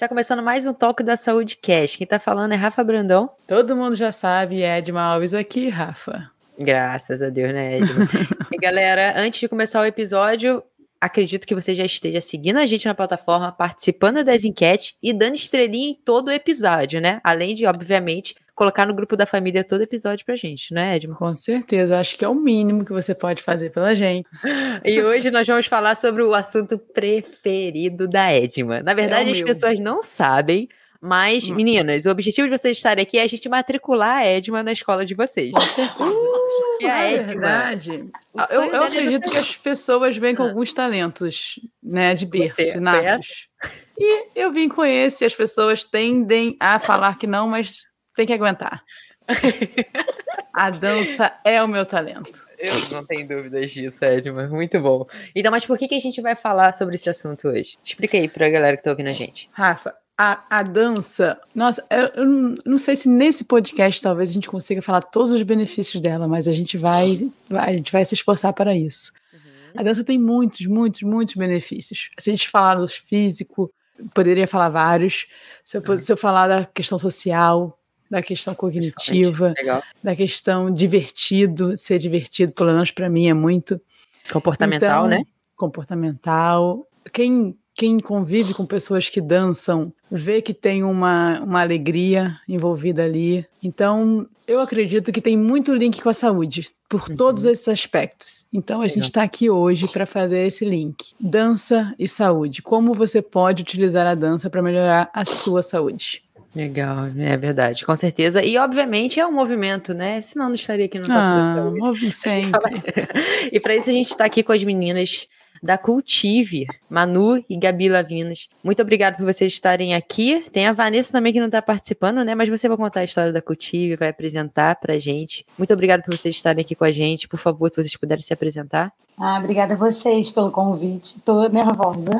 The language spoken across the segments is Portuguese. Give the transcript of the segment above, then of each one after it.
Está começando mais um Toque da Saúde Cash. Quem está falando é Rafa Brandão. Todo mundo já sabe, Edma Alves aqui, Rafa. Graças a Deus, né, Edma? e galera, antes de começar o episódio, acredito que você já esteja seguindo a gente na plataforma, participando das enquetes e dando estrelinha em todo o episódio, né? Além de, obviamente, colocar no grupo da família todo episódio pra gente, né, Edmo? Com certeza, acho que é o mínimo que você pode fazer pela gente. E hoje nós vamos falar sobre o assunto preferido da Edma. Na verdade, é as meu. pessoas não sabem, mas, hum. meninas, o objetivo de vocês estarem aqui é a gente matricular a Edma na escola de vocês. Uh, é, é verdade. Eu, eu acredito que as pessoas vêm com ah. alguns talentos, né, de berço, natos. E eu vim com esse, as pessoas tendem a falar que não, mas tem que aguentar. A dança é o meu talento. Eu não tenho dúvidas disso, Edma. Muito bom. Então, mas por que, que a gente vai falar sobre esse assunto hoje? Explica aí pra galera que tá ouvindo a gente. Rafa, a, a dança. Nossa, eu, eu, não sei se nesse podcast talvez a gente consiga falar todos os benefícios dela, mas a gente vai, vai a gente vai se esforçar para isso. Uhum. A dança tem muitos, muitos, muitos benefícios. Se a gente falar do físico, poderia falar vários. Se eu, uhum. se eu falar da questão social, da questão cognitiva, da questão divertido, ser divertido, pelo menos para mim é muito. Comportamental, então, né? Comportamental. Quem, quem convive com pessoas que dançam vê que tem uma, uma alegria envolvida ali. Então, eu acredito que tem muito link com a saúde, por uhum. todos esses aspectos. Então, a Legal. gente está aqui hoje para fazer esse link. Dança e saúde. Como você pode utilizar a dança para melhorar a sua saúde? Legal, é verdade, com certeza. E obviamente é um movimento, né? Senão não estaria aqui no Ah, movimento sempre. e para isso a gente está aqui com as meninas da Cultive, Manu e Gabi Lavinas. Muito obrigada por vocês estarem aqui. Tem a Vanessa também que não está participando, né? Mas você vai contar a história da Cultive, vai apresentar pra gente. Muito obrigada por vocês estarem aqui com a gente. Por favor, se vocês puderem se apresentar. Ah, obrigada a vocês pelo convite. Tô nervosa.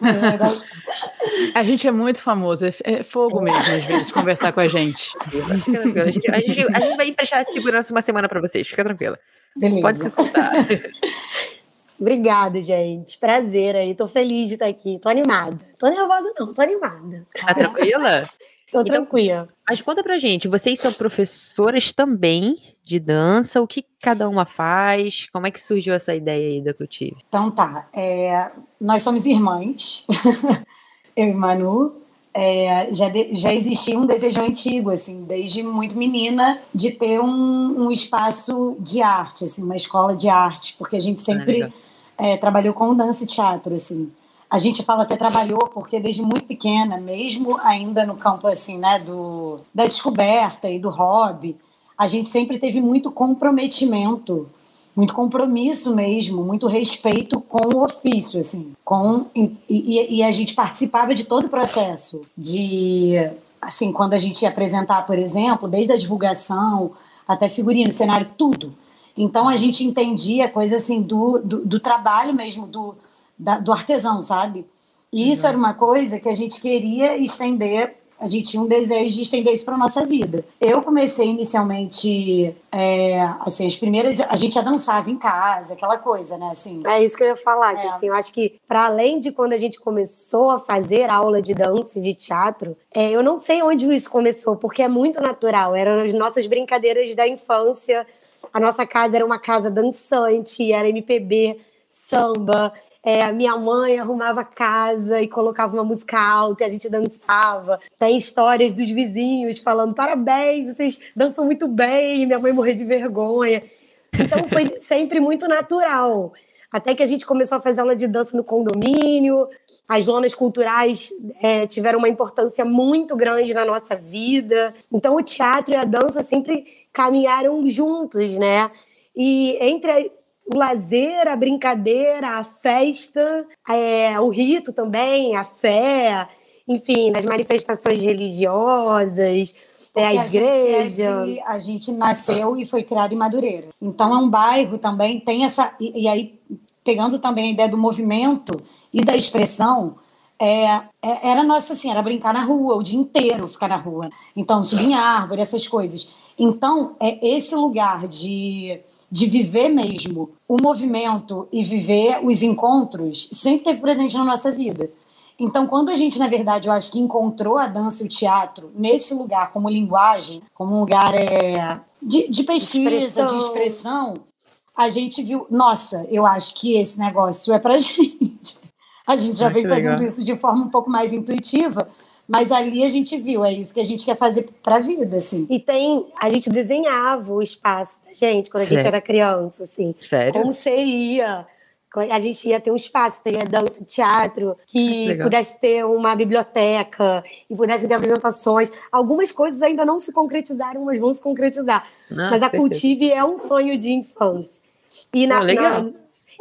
A gente é muito famoso, é, é fogo mesmo, às vezes, conversar com a gente. Fica tranquila. A gente, a gente, a gente vai emprestar segurança uma semana para vocês, fica tranquila. Beleza. Pode se escutar. Obrigada, gente. Prazer aí. Tô feliz de estar aqui. Tô animada. Tô nervosa, não, tô animada. Tá tranquila? Tô então, tranquila. Mas conta pra gente, vocês são professoras também de dança? O que cada uma faz? Como é que surgiu essa ideia aí da que eu tive? Então tá. É, nós somos irmãs. eu e Manu, é, já, de, já existia um desejo antigo, assim, desde muito menina, de ter um, um espaço de arte, assim, uma escola de arte, porque a gente sempre ah, é, trabalhou com dança e teatro, assim. A gente fala até trabalhou porque desde muito pequena, mesmo ainda no campo assim, né, do da descoberta e do hobby, a gente sempre teve muito comprometimento muito compromisso mesmo, muito respeito com o ofício, assim, com e, e, e, a gente participava de todo o processo de, assim, quando a gente ia apresentar, por exemplo, desde a divulgação até figurino, cenário, tudo. Então a gente entendia coisa assim do, do, do trabalho mesmo do, da, do artesão, sabe? E isso uhum. era uma coisa que a gente queria estender a gente tinha um desejo de estender isso para nossa vida. Eu comecei inicialmente, é, assim, as primeiras, a gente já dançava em casa, aquela coisa, né, assim. É isso que eu ia falar, é. que assim, eu acho que para além de quando a gente começou a fazer aula de dança e de teatro, é, eu não sei onde isso começou, porque é muito natural, eram as nossas brincadeiras da infância, a nossa casa era uma casa dançante, era MPB, samba, é, a minha mãe arrumava casa e colocava uma música alta e a gente dançava. Tem histórias dos vizinhos falando: parabéns, vocês dançam muito bem. E minha mãe morria de vergonha. Então foi sempre muito natural. Até que a gente começou a fazer aula de dança no condomínio, as zonas culturais é, tiveram uma importância muito grande na nossa vida. Então o teatro e a dança sempre caminharam juntos, né? E entre o lazer, a brincadeira, a festa, é, o rito também, a fé, enfim, nas manifestações religiosas, é, a igreja. A gente, é a gente, nasceu e foi criado em Madureira. Então é um bairro também, tem essa. E, e aí, pegando também a ideia do movimento e da expressão, é, é, era nossa assim, era brincar na rua o dia inteiro, ficar na rua. Então, subir em árvore, essas coisas. Então, é esse lugar de de viver mesmo o movimento e viver os encontros sempre teve presente na nossa vida. Então, quando a gente, na verdade, eu acho que encontrou a dança e o teatro nesse lugar como linguagem, como um lugar é, de, de pesquisa, expressão. de expressão, a gente viu, nossa, eu acho que esse negócio é para gente. A gente já ah, vem fazendo legal. isso de forma um pouco mais intuitiva, mas ali a gente viu, é isso que a gente quer fazer para a vida, assim. E tem, a gente desenhava o espaço da gente quando a gente era criança, assim. Sério? Como seria? A gente ia ter um espaço, teria dança, teatro, que Legal. pudesse ter uma biblioteca e pudesse ter apresentações. Algumas coisas ainda não se concretizaram, mas vão se concretizar. Ah, mas a Cultive é um sonho de infância. E na, oh, na,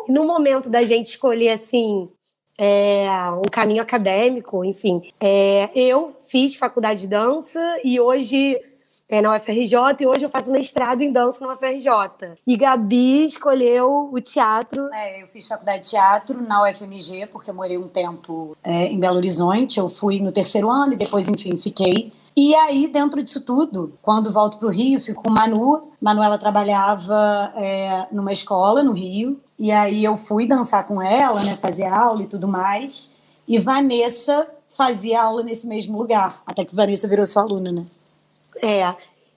no momento da gente escolher assim é, um caminho acadêmico, enfim. É, eu fiz faculdade de dança e hoje é, na UFRJ e hoje eu faço mestrado em dança na UFRJ. E Gabi escolheu o teatro. É, eu fiz faculdade de teatro na UFMG, porque eu morei um tempo é, em Belo Horizonte. Eu fui no terceiro ano e depois, enfim, fiquei. E aí, dentro disso tudo, quando volto para o Rio, fico com Manu. Manuela trabalhava é, numa escola no Rio. E aí eu fui dançar com ela, né, fazer aula e tudo mais. E Vanessa fazia aula nesse mesmo lugar, até que Vanessa virou sua aluna, né? É.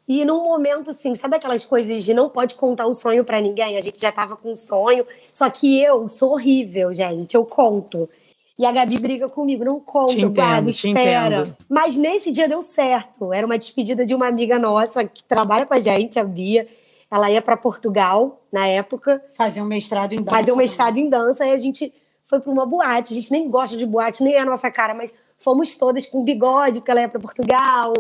E num momento assim, sabe aquelas coisas de não pode contar o sonho para ninguém? A gente já tava com um sonho, só que eu sou horrível, gente, eu conto. E a Gabi briga comigo, não conta, entendo, guarda, espera. Mas nesse dia deu certo. Era uma despedida de uma amiga nossa que trabalha com a gente, a Bia. Ela ia para Portugal na época. Fazer um mestrado em dança. Fazer um mestrado em dança. E a gente foi para uma boate. A gente nem gosta de boate, nem é a nossa cara, mas fomos todas com bigode, porque ela ia para Portugal.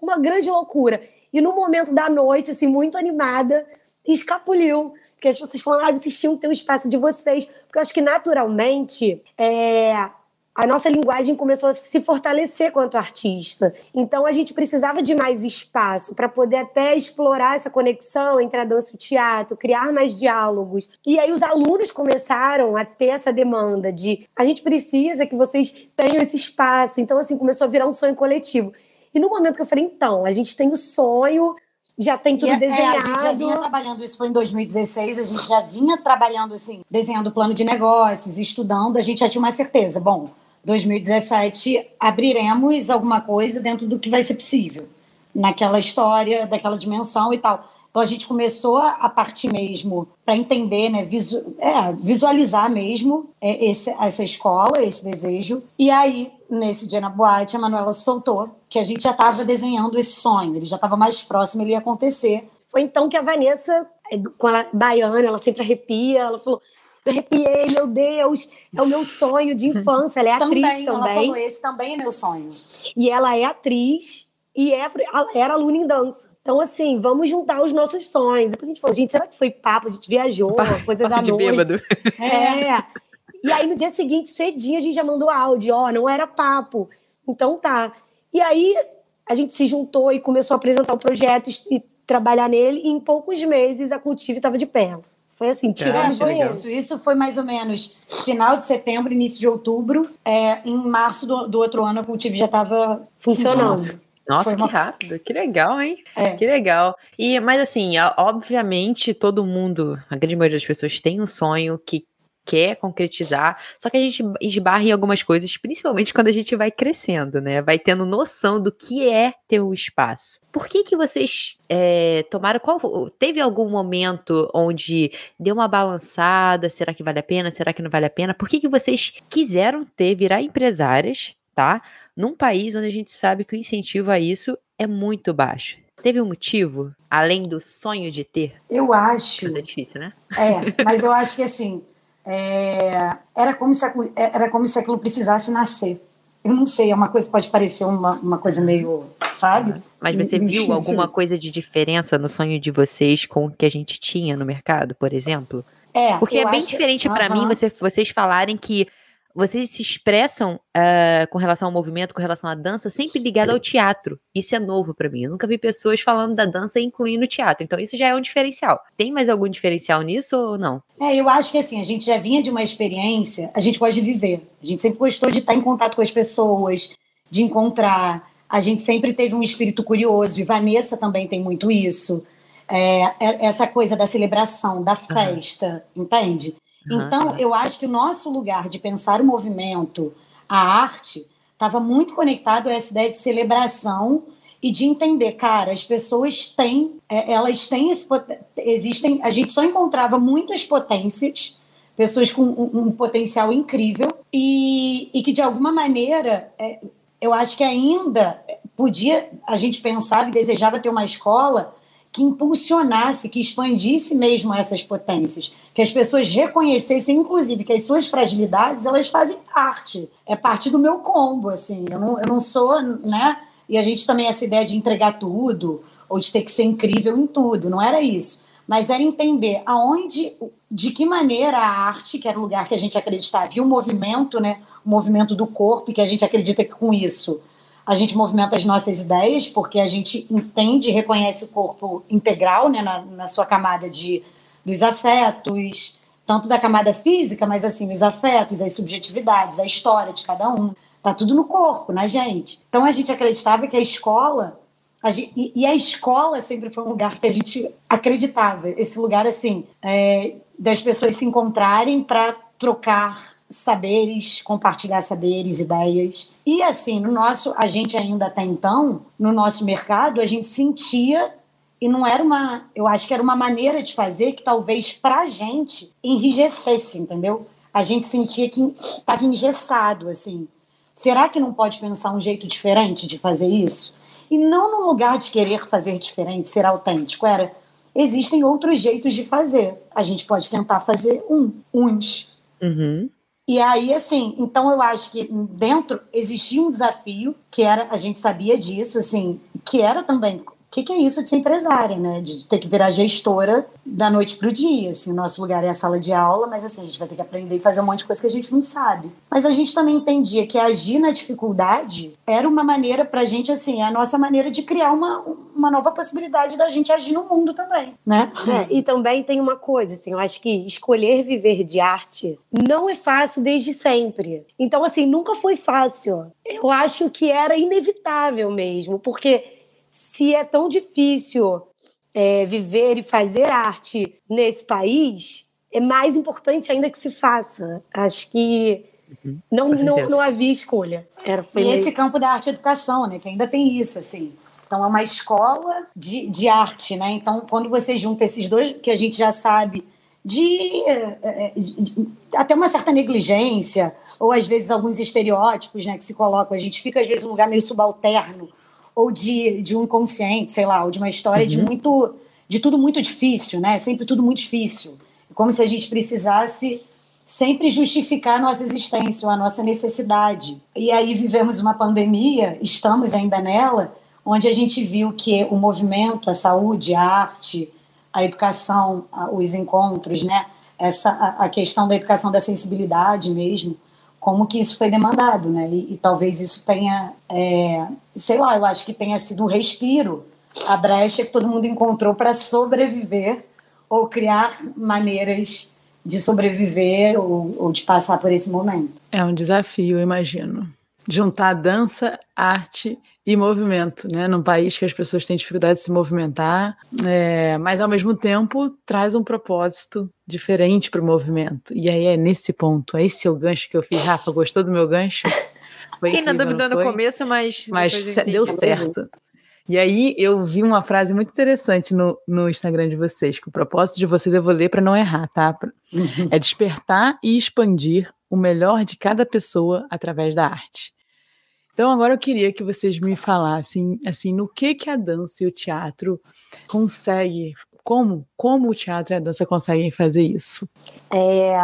Uma grande loucura. E no momento da noite, assim, muito animada, escapuliu. Porque as pessoas falam, ah, vocês tinham que ter um espaço de vocês. Porque eu acho que naturalmente é, a nossa linguagem começou a se fortalecer quanto artista. Então a gente precisava de mais espaço para poder até explorar essa conexão entre a dança e o teatro, criar mais diálogos. E aí os alunos começaram a ter essa demanda de a gente precisa que vocês tenham esse espaço. Então assim começou a virar um sonho coletivo. E no momento que eu falei, então, a gente tem o sonho, já tem tudo e, desenhado. É, a gente já vinha trabalhando, isso foi em 2016, a gente já vinha trabalhando assim, desenhando plano de negócios, estudando, a gente já tinha uma certeza. Bom, 2017 abriremos alguma coisa dentro do que vai ser possível, naquela história, daquela dimensão e tal. Então a gente começou a partir mesmo para entender, né, visu é, visualizar mesmo é, esse, essa escola, esse desejo. E aí, nesse dia na boate, a Manuela soltou que a gente já estava desenhando esse sonho, ele já estava mais próximo, ele ia acontecer. Foi então que a Vanessa, com a baiana, ela sempre arrepia, ela falou: arrepiei, meu Deus, é o meu sonho de infância. Ela é também, atriz também. Ela falou, esse também é meu sonho. E ela é atriz e é, era aluna em dança. Então, assim, vamos juntar os nossos sonhos. Depois a gente falou, gente, será que foi papo? A gente viajou, coisa da noite. Bêbado. É. E aí, no dia seguinte, cedinho, a gente já mandou áudio. Ó, oh, não era papo. Então, tá. E aí, a gente se juntou e começou a apresentar o projeto e trabalhar nele. E em poucos meses, a Cultive estava de pé. Foi assim, tiramos é, foi isso. Isso foi mais ou menos final de setembro, início de outubro. É, em março do, do outro ano, a Cultive já estava funcionando. Nossa, Foi que uma... rápido, que legal, hein? É. Que legal. E, mas assim, obviamente, todo mundo, a grande maioria das pessoas tem um sonho que quer concretizar, só que a gente esbarra em algumas coisas, principalmente quando a gente vai crescendo, né? Vai tendo noção do que é ter o um espaço. Por que que vocês é, tomaram qual teve algum momento onde deu uma balançada? Será que vale a pena? Será que não vale a pena? Por que que vocês quiseram ter virar empresárias, tá? Num país onde a gente sabe que o incentivo a isso é muito baixo. Teve um motivo, além do sonho de ter? Eu acho. É difícil, né? É, mas eu acho que assim, é, era, como se, era como se aquilo precisasse nascer. Eu não sei, é uma coisa pode parecer uma, uma coisa meio, sabe? Mas você viu alguma coisa de diferença no sonho de vocês com o que a gente tinha no mercado, por exemplo? É, porque é bem diferente para mim você, vocês falarem que vocês se expressam uh, com relação ao movimento, com relação à dança, sempre ligado ao teatro. Isso é novo para mim. Eu nunca vi pessoas falando da dança incluindo o teatro. Então, isso já é um diferencial. Tem mais algum diferencial nisso ou não? É, eu acho que assim, a gente já vinha de uma experiência, a gente gosta de viver. A gente sempre gostou de estar em contato com as pessoas, de encontrar. A gente sempre teve um espírito curioso, e Vanessa também tem muito isso. É, é essa coisa da celebração, da festa, uhum. entende? Então, eu acho que o nosso lugar de pensar o movimento, a arte estava muito conectado a essa ideia de celebração e de entender, cara, as pessoas têm, é, elas têm esse existem, a gente só encontrava muitas potências, pessoas com um, um potencial incrível e, e, que de alguma maneira é, eu acho que ainda podia a gente pensava e desejava ter uma escola que impulsionasse, que expandisse mesmo essas potências, que as pessoas reconhecessem, inclusive, que as suas fragilidades elas fazem parte, é parte do meu combo, assim. Eu não, eu não sou, né? E a gente também essa ideia de entregar tudo ou de ter que ser incrível em tudo, não era isso, mas era entender aonde, de que maneira a arte, que era o lugar que a gente acreditava, e o movimento, né? O movimento do corpo, que a gente acredita que com isso a gente movimenta as nossas ideias, porque a gente entende e reconhece o corpo integral, né, na, na sua camada de, dos afetos, tanto da camada física, mas assim, os afetos, as subjetividades, a história de cada um. Tá tudo no corpo, né, gente? Então a gente acreditava que a escola. A gente, e, e, a escola sempre foi um lugar que a gente acreditava. Esse lugar, assim, é, das pessoas se encontrarem para trocar saberes, compartilhar saberes, ideias. E assim, no nosso, a gente ainda até então, no nosso mercado, a gente sentia e não era uma, eu acho que era uma maneira de fazer que talvez para a gente enrijecesse, entendeu? A gente sentia que estava engessado, assim. Será que não pode pensar um jeito diferente de fazer isso? E não no lugar de querer fazer diferente, ser autêntico, era existem outros jeitos de fazer. A gente pode tentar fazer um, uns. Uhum. E aí, assim, então eu acho que dentro existia um desafio, que era, a gente sabia disso, assim, que era também que, que é isso de ser empresária, né? De ter que virar gestora da noite para o dia. Assim, o nosso lugar é a sala de aula, mas assim, a gente vai ter que aprender e fazer um monte de coisa que a gente não sabe. Mas a gente também entendia que agir na dificuldade era uma maneira para a gente, assim, a nossa maneira de criar uma, uma nova possibilidade da gente agir no mundo também, né? É, e também tem uma coisa, assim, eu acho que escolher viver de arte não é fácil desde sempre. Então, assim, nunca foi fácil. Eu acho que era inevitável mesmo, porque se é tão difícil é, viver e fazer arte nesse país, é mais importante ainda que se faça. Acho que uhum, não, não, não havia escolha. Era, e meio... esse campo da arte e educação, né, que ainda tem isso, assim. Então, é uma escola de, de arte, né? Então, quando você junta esses dois, que a gente já sabe de, é, é, de, até uma certa negligência, ou às vezes alguns estereótipos né, que se colocam, a gente fica às vezes num lugar meio subalterno, ou de, de um inconsciente, sei lá, ou de uma história uhum. de muito de tudo muito difícil, né? Sempre tudo muito difícil. Como se a gente precisasse sempre justificar a nossa existência, a nossa necessidade. E aí vivemos uma pandemia, estamos ainda nela, onde a gente viu que o movimento, a saúde, a arte, a educação, os encontros, né? Essa a, a questão da educação da sensibilidade mesmo, como que isso foi demandado, né? E, e talvez isso tenha, é, sei lá, eu acho que tenha sido um respiro, a brecha que todo mundo encontrou para sobreviver ou criar maneiras de sobreviver ou, ou de passar por esse momento. É um desafio, imagino. Juntar dança, arte e movimento, né? Num país que as pessoas têm dificuldade de se movimentar, é, mas ao mesmo tempo traz um propósito diferente para o movimento. E aí é nesse ponto, é esse é o gancho que eu fiz. Rafa, gostou do meu gancho? Fiquei na dúvida no começo, mas. Mas deu certo. E aí eu vi uma frase muito interessante no, no Instagram de vocês, que o propósito de vocês eu vou ler para não errar, tá? Uhum. É despertar e expandir o melhor de cada pessoa através da arte. Então agora eu queria que vocês me falassem assim, no que que a dança e o teatro conseguem, como, como o teatro e a dança conseguem fazer isso? É,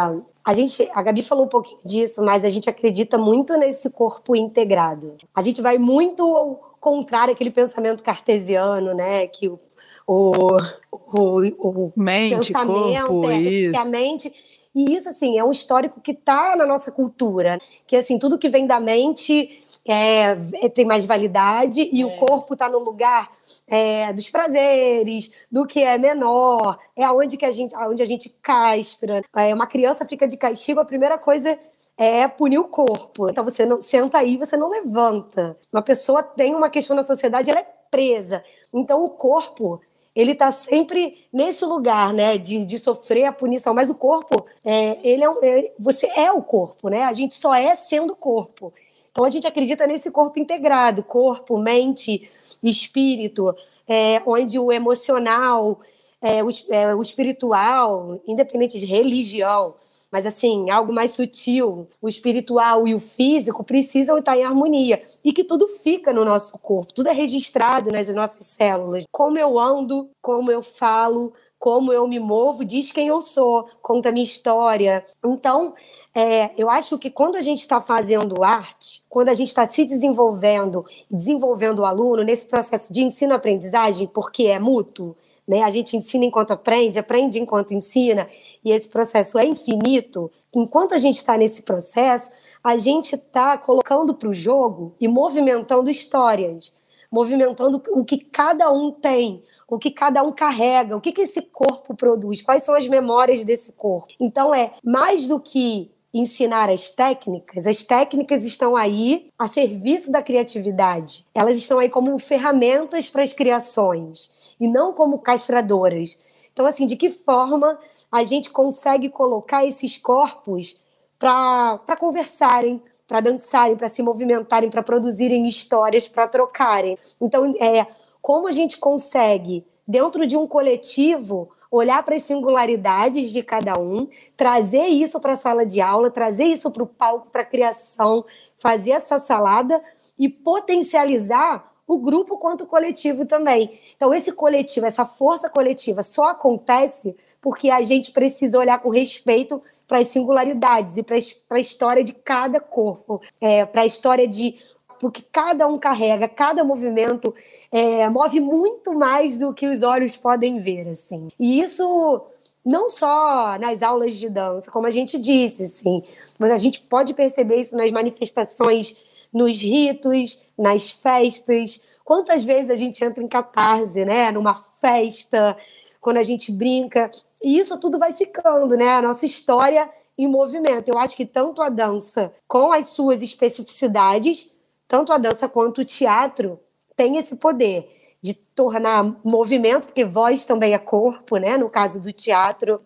a gente, a Gabi falou um pouquinho disso, mas a gente acredita muito nesse corpo integrado. A gente vai muito ao contrário aquele pensamento cartesiano, né, que o o, o, o mente, pensamento, corpo, é, isso. a mente e isso, assim, é um histórico que está na nossa cultura. Que, assim, tudo que vem da mente é, é, tem mais validade e é. o corpo está no lugar é, dos prazeres, do que é menor, é aonde que a gente, aonde a gente castra. É, uma criança fica de castigo, a primeira coisa é punir o corpo. Então você não senta aí, você não levanta. Uma pessoa tem uma questão na sociedade, ela é presa. Então o corpo ele está sempre nesse lugar, né, de, de sofrer a punição. Mas o corpo, é, ele é, é, você é o corpo, né? A gente só é sendo corpo. Então a gente acredita nesse corpo integrado, corpo, mente, espírito, é, onde o emocional, é, o, é, o espiritual, independente de religião, mas assim, algo mais sutil, o espiritual e o físico precisam estar em harmonia e que tudo fica no nosso corpo, tudo é registrado nas nossas células. Como eu ando, como eu falo, como eu me movo, diz quem eu sou, conta minha história. Então, é, eu acho que quando a gente está fazendo arte, quando a gente está se desenvolvendo desenvolvendo o aluno nesse processo de ensino-aprendizagem, porque é mútuo, né? A gente ensina enquanto aprende, aprende enquanto ensina, e esse processo é infinito. Enquanto a gente está nesse processo, a gente está colocando para o jogo e movimentando histórias, movimentando o que cada um tem, o que cada um carrega, o que, que esse corpo produz, quais são as memórias desse corpo. Então, é mais do que ensinar as técnicas, as técnicas estão aí a serviço da criatividade. Elas estão aí como ferramentas para as criações e não como castradoras. Então, assim, de que forma a gente consegue colocar esses corpos para conversarem, para dançarem, para se movimentarem, para produzirem histórias, para trocarem. Então, é como a gente consegue, dentro de um coletivo, olhar para as singularidades de cada um, trazer isso para a sala de aula, trazer isso para o palco, para a criação, fazer essa salada e potencializar o grupo quanto o coletivo também. Então, esse coletivo, essa força coletiva só acontece porque a gente precisa olhar com respeito para as singularidades e para a história de cada corpo, é, para a história de porque cada um carrega, cada movimento é, move muito mais do que os olhos podem ver, assim. E isso não só nas aulas de dança, como a gente disse, assim, mas a gente pode perceber isso nas manifestações, nos ritos, nas festas. Quantas vezes a gente entra em catarse, né? Numa festa, quando a gente brinca. E isso tudo vai ficando, né? A nossa história em movimento. Eu acho que tanto a dança, com as suas especificidades, tanto a dança quanto o teatro, tem esse poder de tornar movimento, porque voz também é corpo, né? No caso do teatro,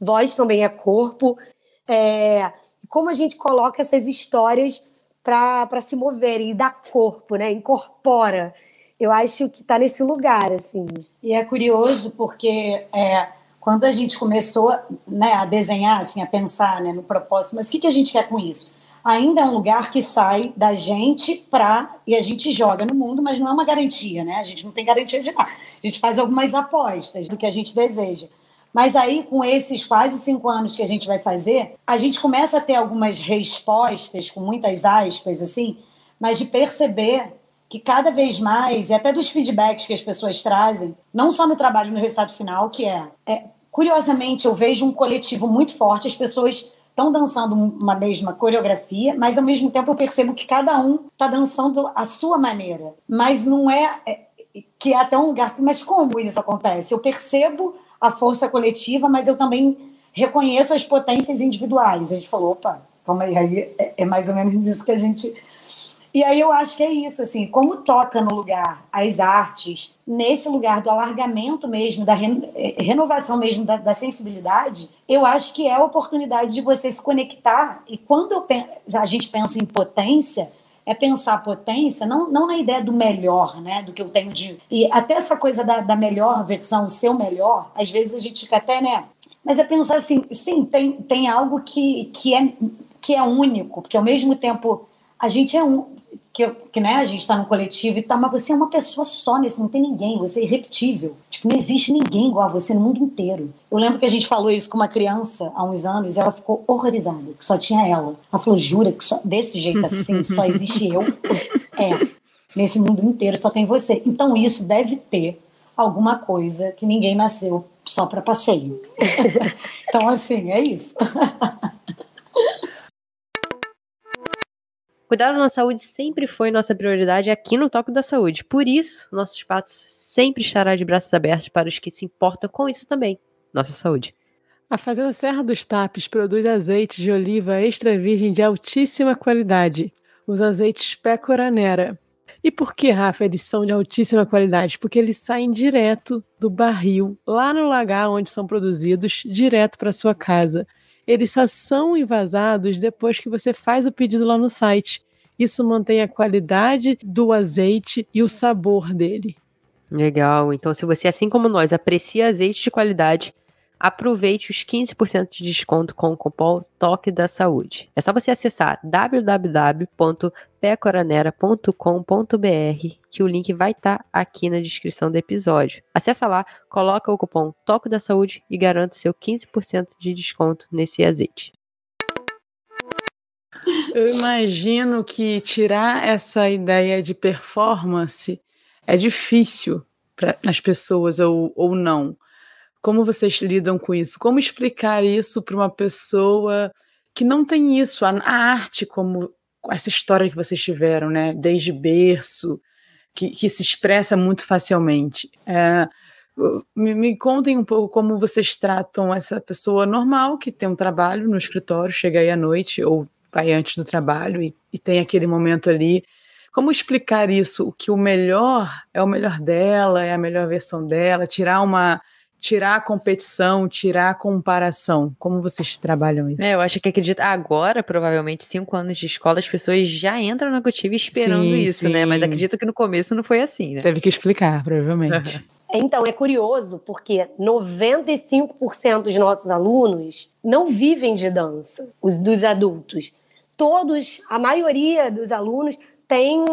voz também é corpo. É, como a gente coloca essas histórias para se moverem e dá corpo, né? Incorpora. Eu acho que está nesse lugar, assim. E é curioso porque é, quando a gente começou né, a desenhar, assim, a pensar né, no propósito, mas o que, que a gente quer com isso? Ainda é um lugar que sai da gente para e a gente joga no mundo, mas não é uma garantia, né? A gente não tem garantia de nada. A gente faz algumas apostas do que a gente deseja. Mas aí, com esses quase cinco anos que a gente vai fazer, a gente começa a ter algumas respostas, com muitas aspas, assim, mas de perceber que cada vez mais, e até dos feedbacks que as pessoas trazem, não só no trabalho, no resultado final, que é, é curiosamente, eu vejo um coletivo muito forte, as pessoas estão dançando uma mesma coreografia, mas ao mesmo tempo eu percebo que cada um está dançando a sua maneira. Mas não é, é que é até um lugar. Mas como isso acontece? Eu percebo a força coletiva, mas eu também reconheço as potências individuais. A gente falou, opa, calma aí, aí é, é mais ou menos isso que a gente e aí eu acho que é isso, assim, como toca no lugar as artes, nesse lugar do alargamento mesmo, da eh, renovação mesmo da, da sensibilidade, eu acho que é a oportunidade de você se conectar. E quando a gente pensa em potência, é pensar potência não, não na ideia do melhor, né? Do que eu tenho de. E até essa coisa da, da melhor versão, seu melhor, às vezes a gente fica até, né? Mas é pensar assim, sim, tem, tem algo que, que, é, que é único, porque ao mesmo tempo a gente é um que, que né, a gente está no coletivo e tal, mas você é uma pessoa só nesse, não tem ninguém, você é irrepetível. Tipo, não existe ninguém igual a você no mundo inteiro. Eu lembro que a gente falou isso com uma criança há uns anos e ela ficou horrorizada, que só tinha ela. Ela falou, jura que só, desse jeito assim só existe eu? É, nesse mundo inteiro só tem você. Então isso deve ter alguma coisa que ninguém nasceu só para passeio. então, assim, é isso. Cuidar da nossa saúde sempre foi nossa prioridade aqui no Toque da Saúde. Por isso, nosso espaço sempre estará de braços abertos para os que se importam com isso também, nossa saúde. A Fazenda Serra dos Tapes produz azeites de oliva extra virgem de altíssima qualidade. Os azeites Pecoranera. E por que, Rafa, eles são de altíssima qualidade? Porque eles saem direto do barril, lá no lagar onde são produzidos, direto para sua casa. Eles só são envasados depois que você faz o pedido lá no site. Isso mantém a qualidade do azeite e o sabor dele. Legal. Então, se você, assim como nós, aprecia azeite de qualidade, aproveite os 15% de desconto com o cupom Toque da Saúde. É só você acessar www.pecoranera.com.br que o link vai estar tá aqui na descrição do episódio. Acesse lá, coloca o cupom Toque da Saúde e garante seu 15% de desconto nesse azeite. Eu imagino que tirar essa ideia de performance é difícil para as pessoas ou, ou não. Como vocês lidam com isso? Como explicar isso para uma pessoa que não tem isso, a, a, arte como essa história que vocês tiveram, né, desde berço, que, que se expressa muito facilmente. É, me, me, contem um pouco como vocês tratam essa pessoa normal que tem um trabalho no escritório, chega aí à noite ou vai antes do trabalho e, e tem aquele momento ali. Como explicar isso? O que o melhor é o melhor dela, é a melhor versão dela, tirar uma tirar a competição, tirar a comparação? Como vocês trabalham isso? É, eu acho que acredito agora, provavelmente, cinco anos de escola, as pessoas já entram na Cotiva esperando sim, isso, sim. né? Mas acredito que no começo não foi assim, né? Teve que explicar, provavelmente. Então, é curioso porque 95% dos nossos alunos não vivem de dança, os dos adultos. Todos, a maioria dos alunos tem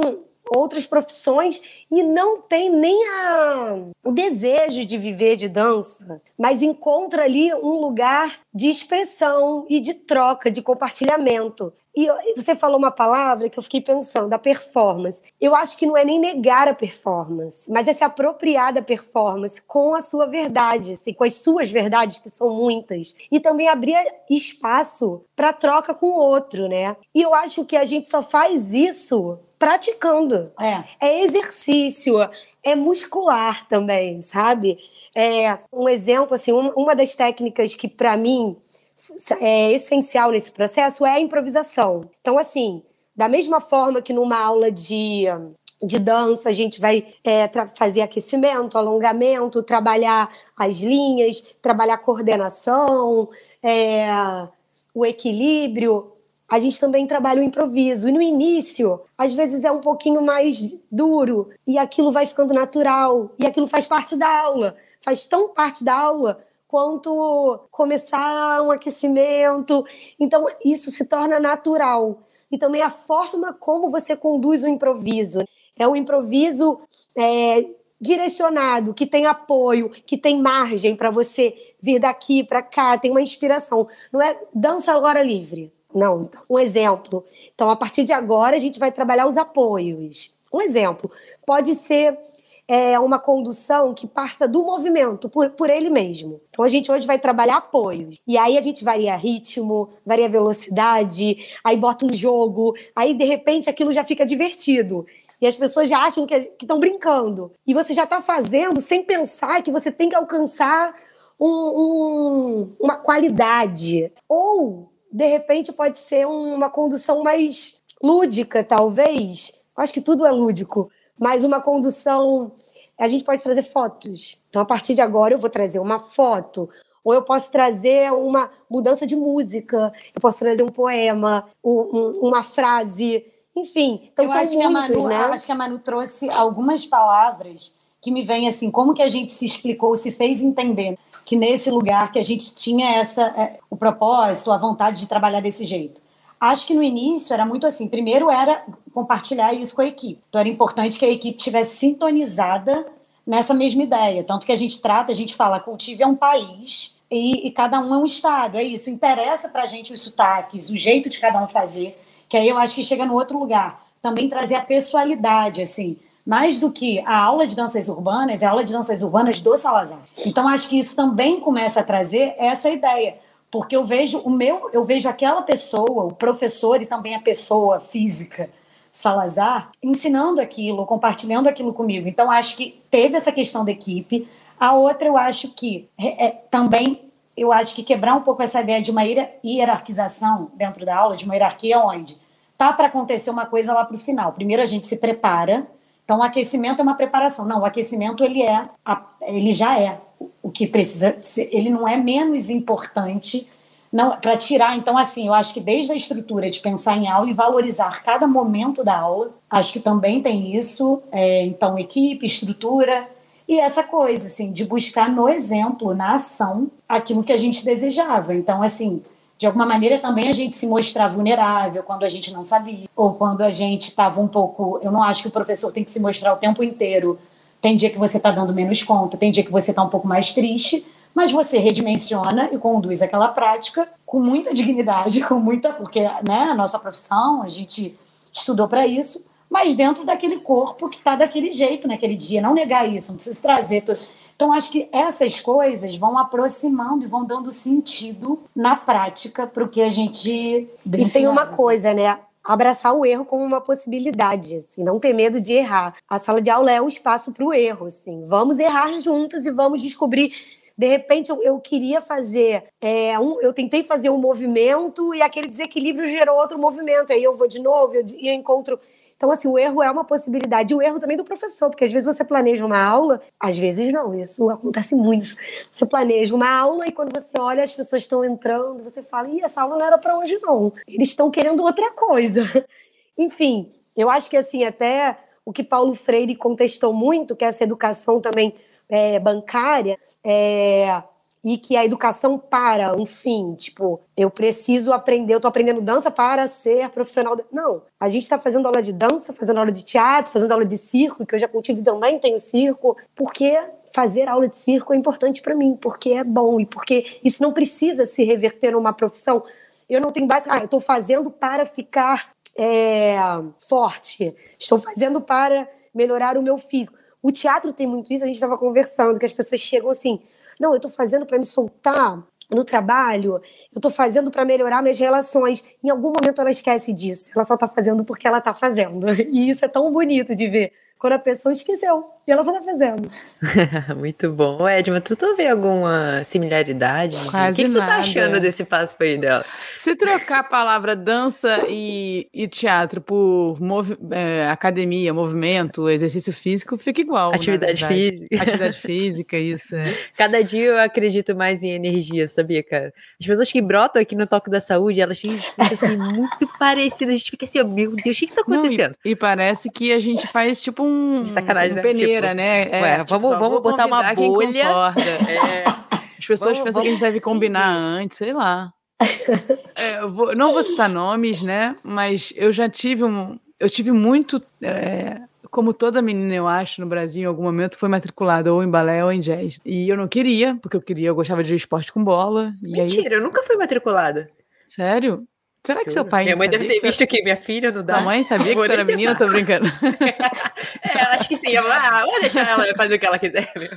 outras profissões e não tem nem a, o desejo de viver de dança, mas encontra ali um lugar de expressão e de troca, de compartilhamento. E você falou uma palavra que eu fiquei pensando, a performance. Eu acho que não é nem negar a performance, mas é se apropriar da performance com a sua verdade, assim, com as suas verdades, que são muitas. E também abrir espaço para troca com o outro, né? E eu acho que a gente só faz isso praticando. É, é exercício, é muscular também, sabe? É, um exemplo, assim, uma das técnicas que para mim é essencial nesse processo é a improvisação. Então, assim, da mesma forma que numa aula de, de dança a gente vai é, fazer aquecimento, alongamento, trabalhar as linhas, trabalhar coordenação, é, o equilíbrio, a gente também trabalha o improviso. E no início, às vezes é um pouquinho mais duro e aquilo vai ficando natural e aquilo faz parte da aula, faz tão parte da aula quanto começar um aquecimento. Então, isso se torna natural. E também a forma como você conduz o improviso. É um improviso é, direcionado, que tem apoio, que tem margem para você vir daqui para cá, tem uma inspiração. Não é dança agora livre. Não, um exemplo. Então, a partir de agora, a gente vai trabalhar os apoios. Um exemplo. Pode ser é, uma condução que parta do movimento, por, por ele mesmo. Então, a gente hoje vai trabalhar apoios. E aí a gente varia ritmo, varia velocidade, aí bota um jogo, aí de repente aquilo já fica divertido. E as pessoas já acham que estão brincando. E você já está fazendo sem pensar que você tem que alcançar um, um, uma qualidade. Ou de repente pode ser uma condução mais lúdica, talvez. Acho que tudo é lúdico, mas uma condução. A gente pode trazer fotos. Então, a partir de agora, eu vou trazer uma foto. Ou eu posso trazer uma mudança de música, eu posso trazer um poema, um, uma frase, enfim. Então, eu são acho muitos, que a Manu, né? acho que a Manu trouxe algumas palavras que me vêm assim, como que a gente se explicou, se fez entender que nesse lugar que a gente tinha essa é, o propósito, a vontade de trabalhar desse jeito. Acho que no início era muito assim. Primeiro era compartilhar isso com a equipe. Então era importante que a equipe estivesse sintonizada nessa mesma ideia. Tanto que a gente trata, a gente fala, cultive é um país e, e cada um é um estado. É isso. Interessa para a gente os sotaques, o jeito de cada um fazer. Que aí eu acho que chega no outro lugar. Também trazer a pessoalidade, assim mais do que a aula de danças urbanas, é a aula de danças urbanas do Salazar. Então acho que isso também começa a trazer essa ideia, porque eu vejo o meu, eu vejo aquela pessoa, o professor e também a pessoa física Salazar ensinando aquilo, compartilhando aquilo comigo. Então acho que teve essa questão da equipe. A outra eu acho que é, é também eu acho que quebrar um pouco essa ideia de uma hierarquização dentro da aula, de uma hierarquia onde tá para acontecer uma coisa lá para o final. Primeiro a gente se prepara Então, o aquecimento é uma preparação. Não, o aquecimento ele é, ele já é o que precisa, ele não é menos importante não para tirar. Então, assim, eu acho que desde a estrutura de pensar em aula e valorizar cada momento da aula, acho que também tem isso. É, então, equipe, estrutura e essa coisa, assim, de buscar no exemplo, na ação, aquilo que a gente desejava. Então, assim, de alguma maneira também a gente se mostrar vulnerável quando a gente não sabia, ou quando a gente estava um pouco. Eu não acho que o professor tem que se mostrar o tempo inteiro. Tem dia que você está dando menos conta, tem dia que você está um pouco mais triste, mas você redimensiona e conduz aquela prática com muita dignidade, com muita. Porque né, a nossa profissão, a gente estudou para isso, mas dentro daquele corpo que está daquele jeito naquele dia. Não negar isso, não preciso trazer. Então, acho que essas coisas vão aproximando e vão dando sentido na prática para o que a gente. E tem uma coisa, né? Abraçar o erro como uma possibilidade, assim, não ter medo de errar. A sala de aula é o espaço para o erro, assim. Vamos errar juntos e vamos descobrir de repente eu, eu queria fazer é, um, eu tentei fazer um movimento e aquele desequilíbrio gerou outro movimento aí eu vou de novo eu, e eu encontro então, assim, o erro é uma possibilidade. E o erro também do professor, porque às vezes você planeja uma aula, às vezes não, isso acontece muito. Você planeja uma aula e quando você olha, as pessoas estão entrando, você fala, ih, essa aula não era para hoje, não. Eles estão querendo outra coisa. Enfim, eu acho que, assim, até o que Paulo Freire contestou muito, que é essa educação também é, bancária, é, e que a educação para um fim, tipo, eu preciso aprender, eu tô aprendendo dança para ser profissional. Não, a gente está fazendo aula de dança, fazendo aula de teatro, fazendo aula de circo, que eu já cultivo também tenho circo, porque fazer aula de circo é importante para mim, porque é bom e porque isso não precisa se reverter numa profissão. Eu não tenho base, ah, eu estou fazendo para ficar é, forte, estou fazendo para melhorar o meu físico. O teatro tem muito isso, a gente estava conversando, que as pessoas chegam assim, não, eu estou fazendo para me soltar no trabalho, eu estou fazendo para melhorar minhas relações. Em algum momento ela esquece disso. Ela só está fazendo porque ela está fazendo. E isso é tão bonito de ver quando a pessoa esqueceu e ela só tá fazendo. Muito bom. Edma, tu, tu vê alguma similaridade? Quase O que, que tu tá achando desse passo aí dela? Se trocar a palavra dança e, e teatro por movi é, academia, movimento, exercício físico, fica igual. Atividade física. Atividade física, isso. É. Cada dia eu acredito mais em energia, sabia, cara? As pessoas que brotam aqui no Toque da Saúde, elas têm discurso assim, muito parecidas. A gente fica assim, oh, meu Deus, o que, que tá acontecendo? Não, e, e, parece que a gente faz tipo um. Sacanagem, um né? peneira, tipo, né? É, ué, tipo, vamos, vamos botar uma bolha. É. As pessoas vamos, pensam vamos... que a gente deve combinar antes, sei lá. é, vou, não vou citar nomes, né? Mas eu já tive um. Eu tive muito. É, como toda menina, eu acho, no Brasil, em algum momento, foi matriculada ou em balé ou em jazz. E eu não queria, porque eu queria, eu gostava de esporte com bola. Mentira, aí... eu nunca fui matriculada. Sério? Será que seu pai. Minha mãe deve ter visto que minha filha não dá. A mãe sabia que tu era menina, tô brincando. é, acho que sim. Eu, ah, vou deixar ela fazer o que ela quiser. Meu.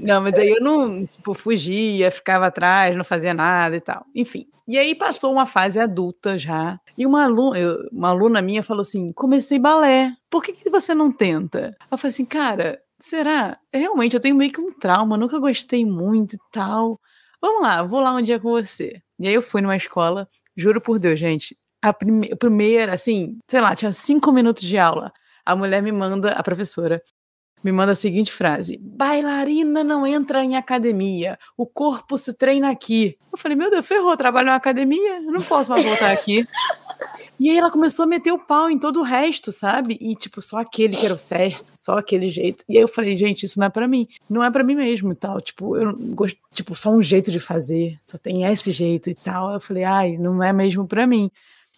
Não, mas aí eu não, tipo, fugia, ficava atrás, não fazia nada e tal. Enfim. E aí passou uma fase adulta já. E uma aluna, uma aluna minha falou assim: comecei balé. Por que, que você não tenta? Eu falei assim, cara, será? Realmente, eu tenho meio que um trauma, nunca gostei muito e tal. Vamos lá, vou lá um dia com você. E aí eu fui numa escola Juro por Deus, gente. A prime primeira, assim, sei lá, tinha cinco minutos de aula. A mulher me manda, a professora, me manda a seguinte frase: bailarina não entra em academia, o corpo se treina aqui. Eu falei, meu Deus, ferrou, trabalho na academia, não posso mais voltar aqui. E aí ela começou a meter o pau em todo o resto, sabe? E tipo, só aquele que era o certo, só aquele jeito. E aí eu falei, gente, isso não é para mim. Não é para mim mesmo e tal. Tipo, eu gosto, tipo, só um jeito de fazer, só tem esse jeito e tal. Eu falei, ai, não é mesmo para mim.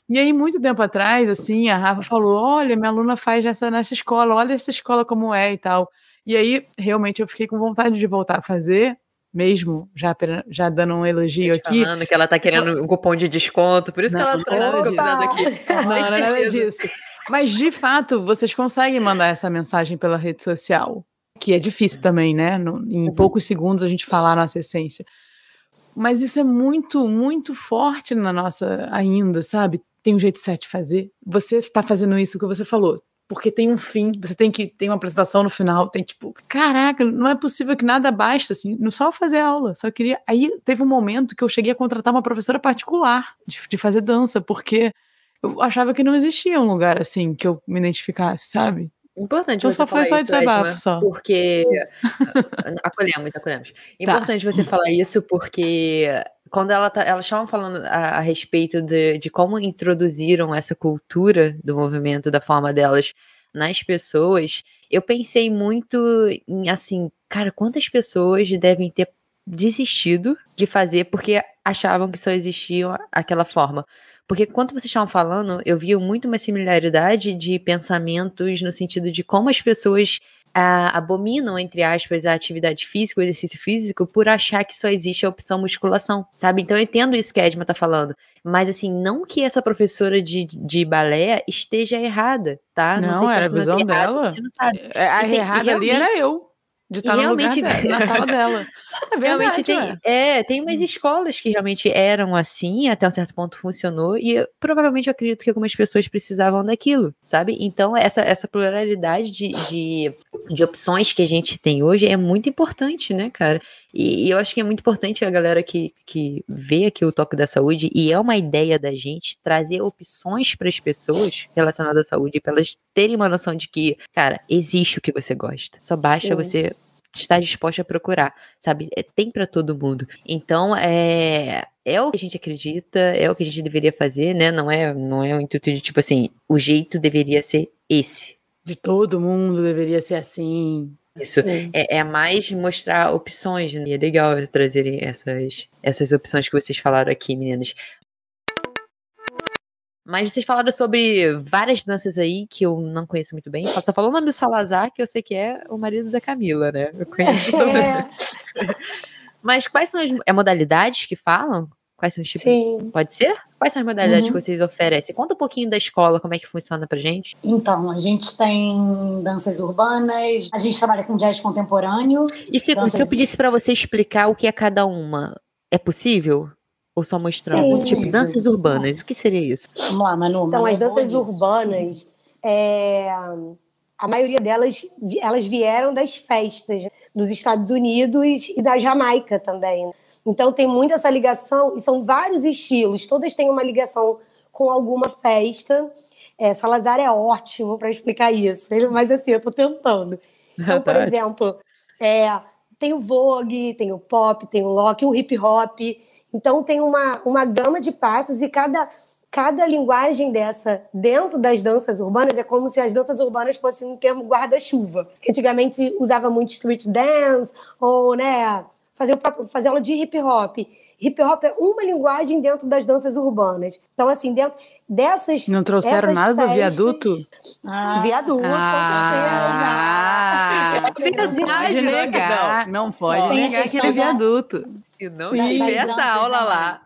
E aí, muito tempo atrás, assim, a Rafa falou: olha, minha aluna faz essa nessa escola, olha essa escola como é e tal. E aí, realmente, eu fiquei com vontade de voltar a fazer mesmo, já, já dando um elogio aqui. Falando que ela tá querendo um cupom de desconto, por isso não, que ela tá aqui. Não, não é nada disso. Mas, de fato, vocês conseguem mandar essa mensagem pela rede social, que é difícil também, né? No, em uhum. poucos segundos a gente falar a nossa essência. Mas isso é muito, muito forte na nossa ainda, sabe? Tem um jeito certo de fazer. Você está fazendo isso que você falou porque tem um fim, você tem que ter uma apresentação no final, tem tipo, caraca, não é possível que nada basta, assim, não só fazer aula, só queria. Aí teve um momento que eu cheguei a contratar uma professora particular de, de fazer dança, porque eu achava que não existia um lugar assim que eu me identificasse, sabe? Importante então você só foi falar só isso, desabafo, Edma, só. porque acolhemos, acolhemos. Importante você falar isso porque quando ela tá, elas estavam falando a, a respeito de, de como introduziram essa cultura do movimento da forma delas nas pessoas, eu pensei muito em assim, cara, quantas pessoas devem ter desistido de fazer porque achavam que só existia aquela forma. Porque quando vocês estavam falando, eu vi muito uma similaridade de pensamentos no sentido de como as pessoas ah, abominam, entre aspas, a atividade física, o exercício físico, por achar que só existe a opção musculação, sabe? Então eu entendo isso que a Edma tá falando. Mas assim, não que essa professora de, de balé esteja errada, tá? Não, tem era a não visão tem errado, dela. não sabe. É, A E tem- e errada ali era eu. De estar realmente- dela, na sala dela. É Realmente verdade, tem, ué. é, tem umas escolas que realmente eram assim, até um certo ponto funcionou, e eu- provavelmente eu acredito que algumas pessoas precisavam daquilo, sabe? Então, essa, essa pluralidade de, de, de opções que a gente tem hoje é muito importante, né, cara? E, e eu acho que é muito importante a galera que, que vê aqui o Toque da Saúde, e é uma ideia da gente trazer opções para as pessoas relacionadas à saúde, para elas terem uma noção de que, cara, existe o que você gosta. Só basta Sim. você estar disposto a procurar, sabe? É, tem para todo mundo. Então, é é o que a gente acredita, é o que a gente deveria fazer, né? Não é, não é o intuito de tipo assim, o jeito deveria ser esse. De todo mundo deveria ser assim. Isso é, é mais mostrar opções, né? E é legal trazerem essas, essas opções que vocês falaram aqui, meninas. Mas vocês falaram sobre várias danças aí que eu não conheço muito bem. Só falou o nome do Salazar, que eu sei que é o marido da Camila, né? Eu conheço. É, Mas quais são as é modalidades que falam? Quais são os tipos? sim. Pode ser? Quais são as modalidades Uhum. que vocês oferecem? Conta um pouquinho da escola, como é que funciona pra gente. Então, a gente tem danças urbanas, a gente trabalha com jazz contemporâneo. E se, Danças- se eu pedisse pra você explicar o que é cada uma, é possível? Ou só mostrando? Sim. Tipo, danças urbanas, o que seria isso? Vamos lá, Manu. Então, Manu, as danças urbanas, é, a maioria delas, elas vieram das festas dos Estados Unidos e da Jamaica também. Então, tem muito essa ligação, e são vários estilos, todas têm uma ligação com alguma festa. É, Salazar é ótimo para explicar isso, mas assim, eu estou tentando. Então, por exemplo, é, tem o Vogue, tem o pop, tem o rock, o hip hop. Então tem uma, uma gama de passos e cada, cada linguagem dessa dentro das danças urbanas é como se as danças urbanas fossem um termo guarda-chuva. Antigamente usava muito street dance ou né, fazer, o próprio- fazer aula de hip hop. Hip hop é uma linguagem dentro das danças urbanas. Então, assim, dentro dessas. Não trouxeram nada do festas- viaduto? Ah, Viaduto, Ah, com certeza. não pode negar. Não pode Tem a negar aquele da- viaduto. Se não tiver essa danças aula lá.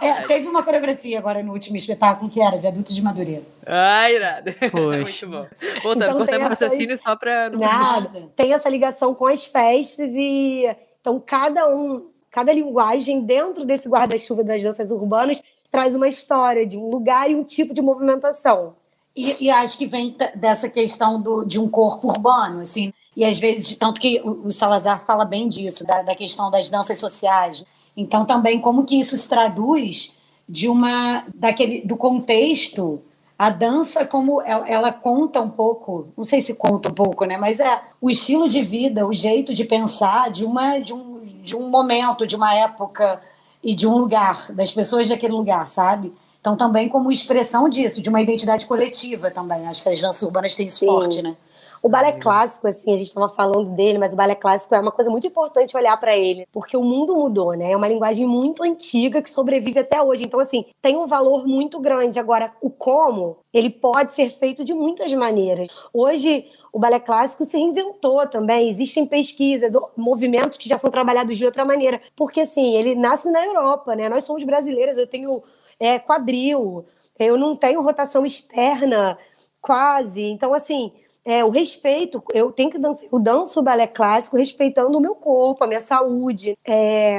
é, teve uma coreografia agora no último espetáculo que era Viaduto de Madureira. Ai, irado. Poxa. Muito bom. Voltando, Então o essas- raciocínio só não- Nada. Tem essa ligação com as festas e então cada um, cada linguagem dentro desse guarda-chuva das danças urbanas traz uma história de um lugar e um tipo de movimentação. E, e acho que vem dessa questão do, de um corpo urbano, assim. E às vezes, tanto que o, o Salazar fala bem disso, da, da questão das danças sociais. Então, também, como que isso se traduz de uma daquele do contexto a dança como ela, ela conta um pouco não sei se conta um pouco né mas é o estilo de vida o jeito de pensar de uma de um, de um momento de uma época e de um lugar das pessoas daquele lugar sabe? Então também como expressão disso de uma identidade coletiva também. Acho que as danças urbanas têm isso Sim. forte né O balé clássico, assim, a gente estava falando dele, mas o balé clássico é uma coisa muito importante olhar para ele, porque o mundo mudou, né? É uma linguagem muito antiga que sobrevive até hoje. Então, assim, tem um valor muito grande. Agora, o como, ele pode ser feito de muitas maneiras. Hoje, o balé clássico se reinventou também. Existem pesquisas, movimentos que já são trabalhados de outra maneira. Porque, assim, ele nasce na Europa, né? Nós somos brasileiras, eu tenho é, quadril, eu não tenho rotação externa, quase. Então, assim, é, o respeito, eu tenho que dançar, eu danço o balé clássico respeitando o meu corpo, a minha saúde. É,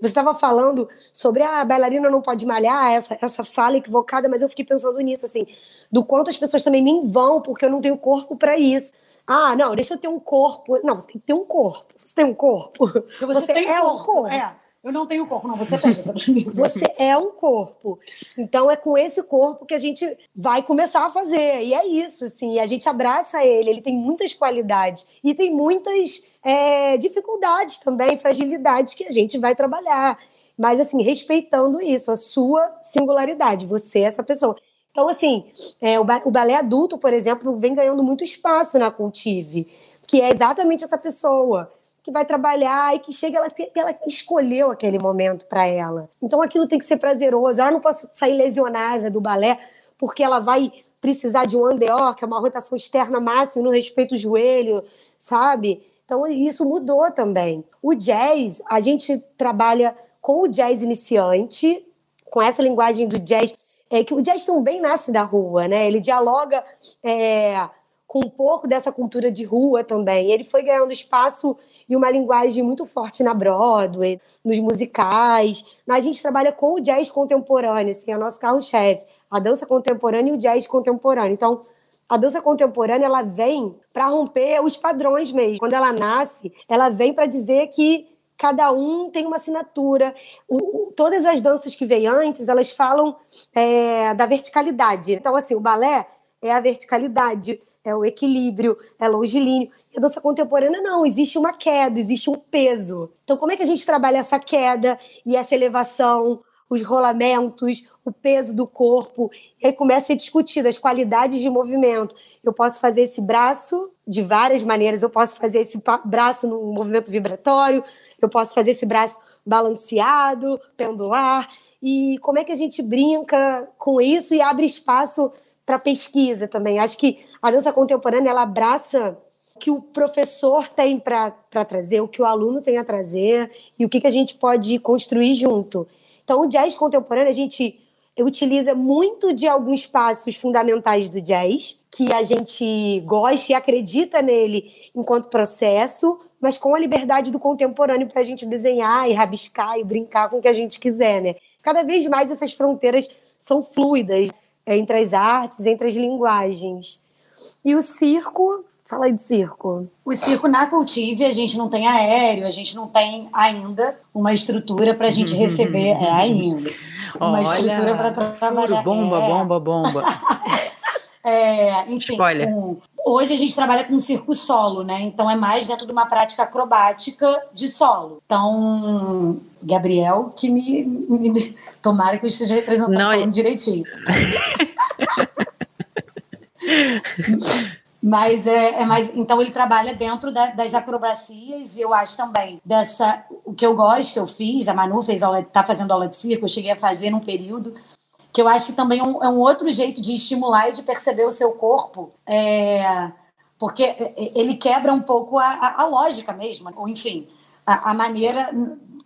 você estava falando sobre ah, a bailarina não pode malhar, essa, essa fala equivocada, mas eu fiquei pensando nisso, assim, do quanto as pessoas também nem vão porque eu não tenho corpo para isso. Ah, não, deixa eu ter um corpo. Não, você tem que ter um corpo. Você tem um corpo. Você, tem é corpo, um corpo. é. Eu não tenho corpo, não, você tem. Você, você é um corpo. Então é com esse corpo que a gente vai começar a fazer. E é isso, assim, a gente abraça ele, ele tem muitas qualidades e tem muitas é, dificuldades também, fragilidades que a gente vai trabalhar. Mas, assim, respeitando isso, a sua singularidade, você é essa pessoa. Então, assim, é, o, ba o balé adulto, por exemplo, vem ganhando muito espaço na Cultive, que é exatamente essa pessoa que vai trabalhar e que chega, ela, ela escolheu aquele momento para ela. Então aquilo tem que ser prazeroso. Ela não pode sair lesionada do balé porque ela vai precisar de um andeor, que é uma rotação externa máxima, no respeito ao joelho, sabe? Então isso mudou também. O jazz, a gente trabalha com o jazz iniciante, com essa linguagem do jazz, é que o jazz também nasce da rua, né? Ele dialoga é, com um pouco dessa cultura de rua também. Ele foi ganhando espaço e uma linguagem muito forte na Broadway, nos musicais. A gente trabalha com o jazz contemporâneo, assim, é o nosso carro-chefe. A dança contemporânea e o jazz contemporâneo. Então, a dança contemporânea ela vem para romper os padrões mesmo. Quando ela nasce, ela vem para dizer que cada um tem uma assinatura. O, o, todas as danças que vêm antes, elas falam é, da verticalidade. Então, assim, o balé é a verticalidade, é o equilíbrio, é longilíneo. A dança contemporânea não, existe uma queda, existe um peso. Então, como é que a gente trabalha essa queda e essa elevação, os rolamentos, o peso do corpo? E aí começa a ser discutido as qualidades de movimento. Eu posso fazer esse braço de várias maneiras, eu posso fazer esse braço no movimento vibratório, eu posso fazer esse braço balanceado, pendular. E como é que a gente brinca com isso e abre espaço para pesquisa também? Acho que a dança contemporânea ela abraça que o professor tem para trazer, o que o aluno tem a trazer e o que, que a gente pode construir junto. Então, o jazz contemporâneo, a gente utiliza muito de alguns passos fundamentais do jazz, que a gente gosta e acredita nele enquanto processo, mas com a liberdade do contemporâneo para a gente desenhar e rabiscar e brincar com o que a gente quiser, né? Cada vez mais essas fronteiras são fluidas entre as artes, entre as linguagens. E o circo Fala aí de circo. O circo na Cultive, a gente não tem aéreo, a gente não tem ainda uma estrutura para a gente receber. É ainda. Uma Olha, estrutura para trabalhar. Bomba, é. bomba, bomba. é, enfim, com, hoje a gente trabalha com circo solo, né? Então é mais dentro de uma prática acrobática de solo. Então, Gabriel, que me. me tomara que eu esteja representando não, direitinho. Mas é, é, mais. Então ele trabalha dentro da, das acrobacias e eu acho também dessa. O que eu gosto, eu fiz, a Manu fez aula, tá fazendo aula de circo, eu cheguei a fazer num período que eu acho que também é um, é um outro jeito de estimular e de perceber o seu corpo. É, porque ele quebra um pouco a, a, a lógica mesmo, ou enfim, a, a maneira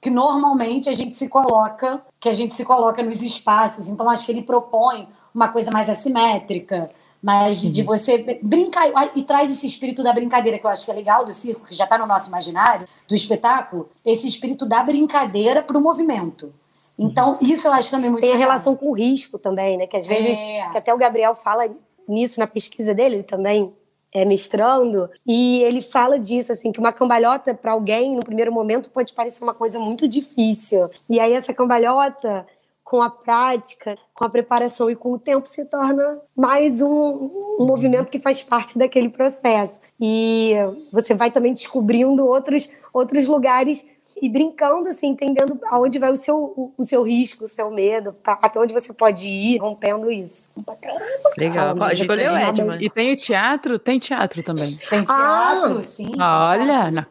que normalmente a gente se coloca, que a gente se coloca nos espaços. Então acho que ele propõe uma coisa mais assimétrica, mas de, de uhum. você brincar e traz esse espírito da brincadeira que eu acho que é legal do circo, que já está no nosso imaginário, do espetáculo, esse espírito da brincadeira para o movimento. Então, uhum. isso eu acho também muito Tem legal. a relação com o risco também, né? Que às vezes, é. que até o Gabriel fala nisso na pesquisa dele, ele também é mestrando, e ele fala disso, assim, que uma cambalhota para alguém, no primeiro momento, pode parecer uma coisa muito difícil. E aí essa cambalhota com a prática, com a preparação e com o tempo se torna mais um, um movimento que faz parte daquele processo. E você vai também descobrindo outros, outros lugares e brincando, assim, entendendo aonde vai o seu, o seu risco, o seu medo, até onde você pode ir, rompendo isso. Legal. Ó, escolheu Edmund. E tem o teatro? Tem teatro também. Tem teatro, ah, sim. Olha, na...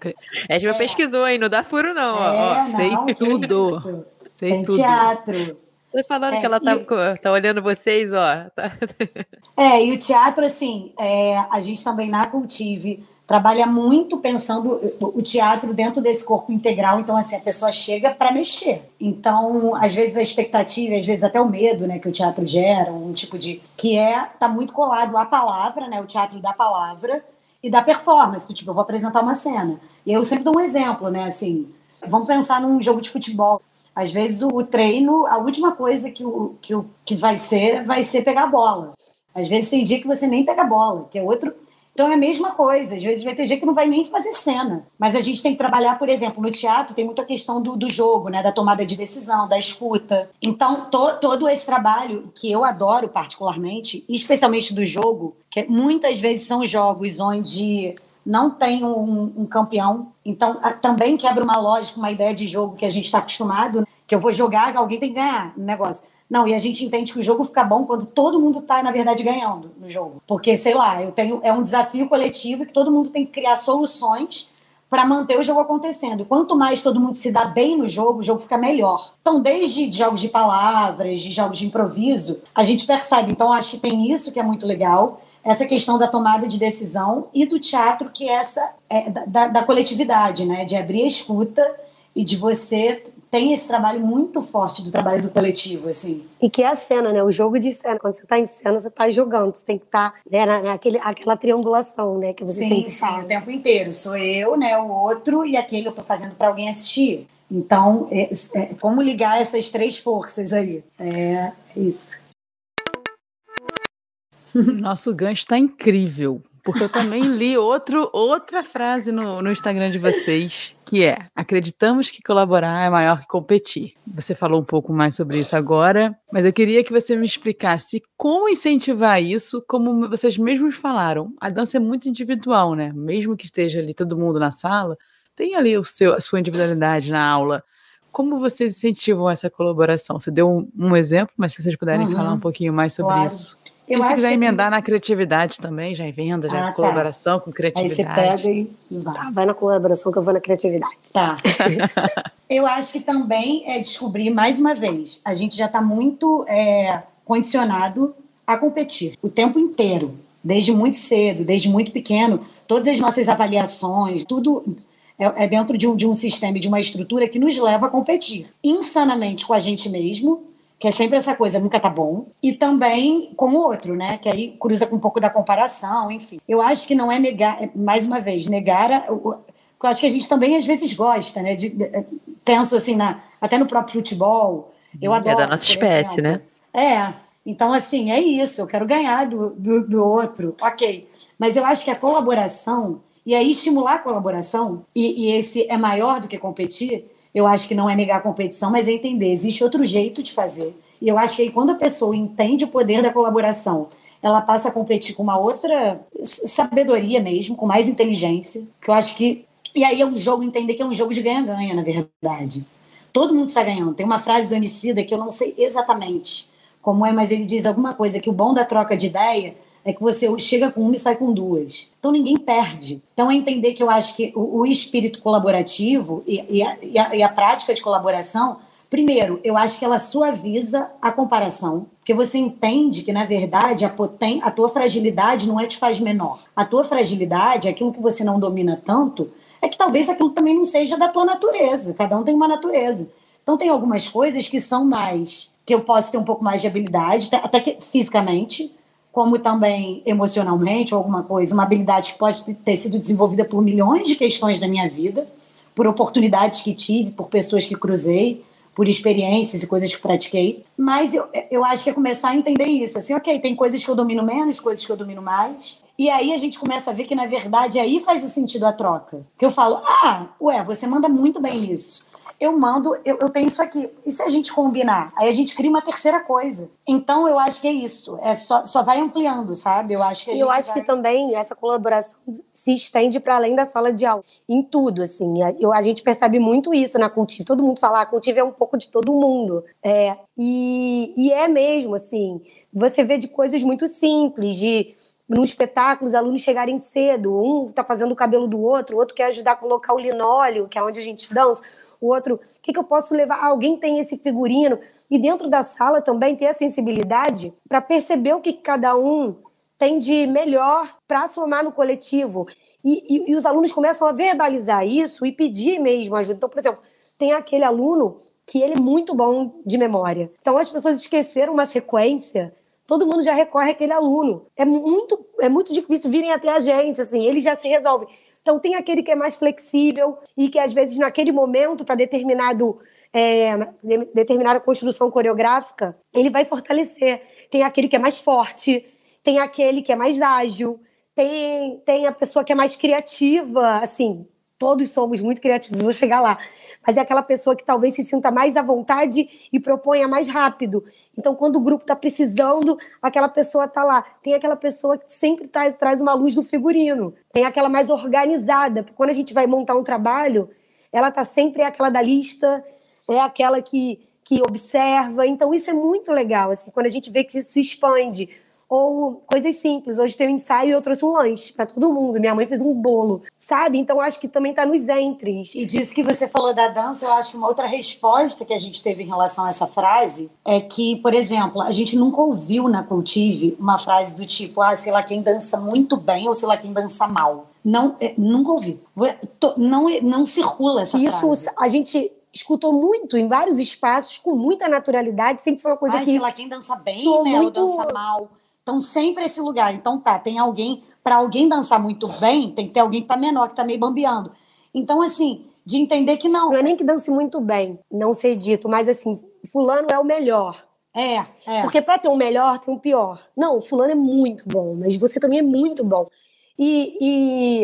Edmund é. pesquisou aí, não dá furo não. É, ó, não, sei tudo. Isso. Sei tem tudo. teatro. Tô falando é, que ela tá, e... tá olhando vocês, ó. Tá. É, e o teatro, assim, é, a gente também na Cultive trabalha muito pensando o teatro dentro desse corpo integral. Então, assim, a pessoa chega para mexer. Então, às vezes a expectativa, às vezes até o medo, né, que o teatro gera, um tipo de que é tá muito colado à palavra, né, o teatro da palavra e da performance. Tipo, eu vou apresentar uma cena. E eu sempre dou um exemplo, né, assim, vamos pensar num jogo de futebol. Às vezes o treino, a última coisa que, o, que, o, que vai ser, vai ser pegar a bola. Às vezes tem dia que você nem pega a bola, que é outro. Então é a mesma coisa. Às vezes vai ter gente que não vai nem fazer cena. Mas a gente tem que trabalhar, por exemplo, no teatro tem muita questão do, do jogo, né? Da tomada de decisão, da escuta. Então, to, todo esse trabalho que eu adoro particularmente, especialmente do jogo, que muitas vezes são jogos onde não tem um, um campeão. Então, a, também quebra uma lógica, uma ideia de jogo que a gente está acostumado, que eu vou jogar, alguém tem que ganhar no negócio. Não, e a gente entende que o jogo fica bom quando todo mundo está, na verdade, ganhando no jogo. Porque, sei lá, eu tenho, é um desafio coletivo que todo mundo tem que criar soluções para manter o jogo acontecendo. Quanto mais todo mundo se dá bem no jogo, o jogo fica melhor. Então, desde jogos de palavras, de jogos de improviso, a gente percebe. Então, acho que tem isso que é muito legal essa questão da tomada de decisão e do teatro que é essa é, da, da, coletividade, né? De abrir a escuta e de você tem esse trabalho muito forte do trabalho do coletivo, assim. E que é a cena, né? O jogo de cena. Quando você está em cena, você está jogando. Você tem que estar tá, né, naquele, aquela triangulação, né? Que você sim, tem que sim, o tempo inteiro. Sou eu, né? O outro e aquele eu estou fazendo para alguém assistir. Então, é, é, como ligar essas três forças aí? É isso. Nosso gancho está incrível. Porque eu também li outro, outra frase no, no Instagram de vocês, que é: acreditamos que colaborar é maior que competir. Você falou um pouco mais sobre isso agora, mas eu queria que você me explicasse como incentivar isso, como vocês mesmos falaram. A dança é muito individual, né? Mesmo que esteja ali todo mundo na sala, tem ali o seu, a sua individualidade na aula. Como vocês incentivam essa colaboração? Você deu um, um exemplo, mas se vocês puderem uhum. falar um pouquinho mais sobre claro. isso. Eu e se quiser emendar que... na criatividade também, já em venda, já ah, tá. colaboração com criatividade. Aí você pega e vai. Tá, vai na colaboração que eu vou na criatividade. Tá. eu acho que também é descobrir, mais uma vez, a gente já está muito é, condicionado a competir o tempo inteiro, desde muito cedo, desde muito pequeno. Todas as nossas avaliações, tudo é, é dentro de um, de um sistema, de uma estrutura que nos leva a competir insanamente com a gente mesmo que é sempre essa coisa, nunca tá bom, e também com o outro, né? Que aí cruza com um pouco da comparação, enfim. Eu acho que não é negar, é, mais uma vez, negar a, o, eu acho que a gente também às vezes gosta, né? De, de, penso assim, na, até no próprio futebol. Eu adoro. É da nossa espécie, exemplo. né? É. Então, assim, é isso. Eu quero ganhar do, do, do outro. Ok. Mas eu acho que a colaboração, e aí estimular a colaboração, e, e esse é maior do que competir, eu acho que não é negar a competição, mas é entender, existe outro jeito de fazer. E eu acho que aí quando a pessoa entende o poder da colaboração, ela passa a competir com uma outra sabedoria mesmo, com mais inteligência, que eu acho que e aí é um jogo entender que é um jogo de ganha-ganha, na verdade. Todo mundo está ganhando. Tem uma frase do Emicida que eu não sei exatamente como é, mas ele diz alguma coisa que o bom da troca de ideia é que você chega com uma e sai com duas. Então ninguém perde. Então é entender que eu acho que o, o espírito colaborativo e, e, a, e, a, e, a, prática de colaboração, primeiro, eu acho que ela suaviza a comparação, porque você entende que, na verdade, a, poten a tua fragilidade não é te faz menor. A tua fragilidade, aquilo que você não domina tanto, é que talvez aquilo também não seja da tua natureza. Cada um tem uma natureza. Então tem algumas coisas que são mais que eu posso ter um pouco mais de habilidade, até que fisicamente, como também emocionalmente ou alguma coisa, uma habilidade que pode ter sido desenvolvida por milhões de questões da minha vida, por oportunidades que tive, por pessoas que cruzei, por experiências e coisas que pratiquei. Mas eu, eu acho que é começar a entender isso. Assim, ok, tem coisas que eu domino menos, coisas que eu domino mais. E aí a gente começa a ver que, na verdade, aí faz o sentido a troca. Que eu falo, ah, ué, você manda muito bem nisso eu mando, eu, eu tenho isso aqui. E se a gente combinar? Aí a gente cria uma terceira coisa. Então eu acho que é isso. É só, só vai ampliando, sabe? Eu acho que a eu acho vai... que também essa colaboração se estende para além da sala de aula. Em tudo, assim. Eu, a gente percebe muito isso na Cultive. Todo mundo fala, ah, a Cultive é um pouco de todo mundo. É, e, e é mesmo, assim. Você vê de coisas muito simples, de no espetáculo, os alunos chegarem cedo, um está fazendo o cabelo do outro, o outro quer ajudar a colocar o linóleo, que é onde a gente dança o outro, o que, que eu posso levar? Ah, alguém tem esse figurino. E dentro da sala também ter a sensibilidade para perceber o que cada um tem de melhor para somar no coletivo. E, e, e, os alunos começam a verbalizar isso e pedir mesmo ajuda. Então, por exemplo, tem aquele aluno que ele é muito bom de memória. Então, as pessoas esqueceram uma sequência, todo mundo já recorre àquele aluno. É muito, é muito difícil virem até a gente, assim, ele já se resolve. Então, tem aquele que é mais flexível e que, às vezes, naquele momento, para determinado. É, determinada construção coreográfica, ele vai fortalecer. Tem aquele que é mais forte, tem aquele que é mais ágil, tem, tem a pessoa que é mais criativa, assim, todos somos muito criativos, vou chegar lá. Mas é aquela pessoa que talvez se sinta mais à vontade e proponha mais rápido. Então, quando o grupo está precisando, aquela pessoa está lá. Tem aquela pessoa que sempre traz, traz uma luz do figurino. Tem aquela mais organizada. Porque quando a gente vai montar um trabalho, ela está sempre é aquela da lista, é aquela que, que observa. Então, isso é muito legal, assim, quando a gente vê que se expande ou coisas simples. Hoje tem um ensaio e eu trouxe um lanche para todo mundo. Minha mãe fez um bolo, sabe? Então acho que também está nos entres. E disso que você falou da dança, eu acho que uma outra resposta que a gente teve em relação a essa frase é que, por exemplo, a gente nunca ouviu na Cultive uma frase do tipo, ah, sei lá quem dança muito bem ou sei lá quem dança mal. Não, é, nunca ouvi. Não, não circula essa Isso, frase. Isso a gente escutou muito em vários espaços com muita naturalidade, sempre foi uma coisa Ai, que sei lá quem dança bem, né? Muito... Ou dança mal. Então, sempre esse lugar. Então, tá, tem alguém, para alguém dançar muito bem, tem que ter alguém que tá menor, que tá meio bambeando. Então, assim, de entender que não. Não é nem que dance muito bem, não ser dito, mas assim, fulano é o melhor. É, é. Porque para ter um melhor, tem um pior. Não, fulano é muito bom, mas você também é muito bom. E, e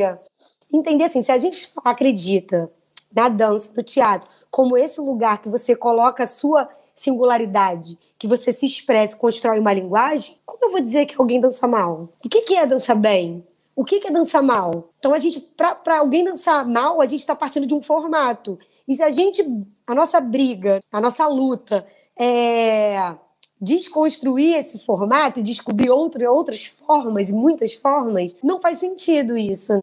entender assim, se a gente acredita na dança, no teatro, como esse lugar que você coloca a sua singularidade, que você se expresse, constrói uma linguagem, como eu vou dizer que alguém dança mal? O que, que é dançar bem? O que, que é dançar mal? Então, a gente, para alguém dançar mal, a gente está partindo de um formato. E se a gente, a nossa briga, a nossa luta é desconstruir esse formato e descobrir outra, outras formas e muitas formas, não faz sentido isso.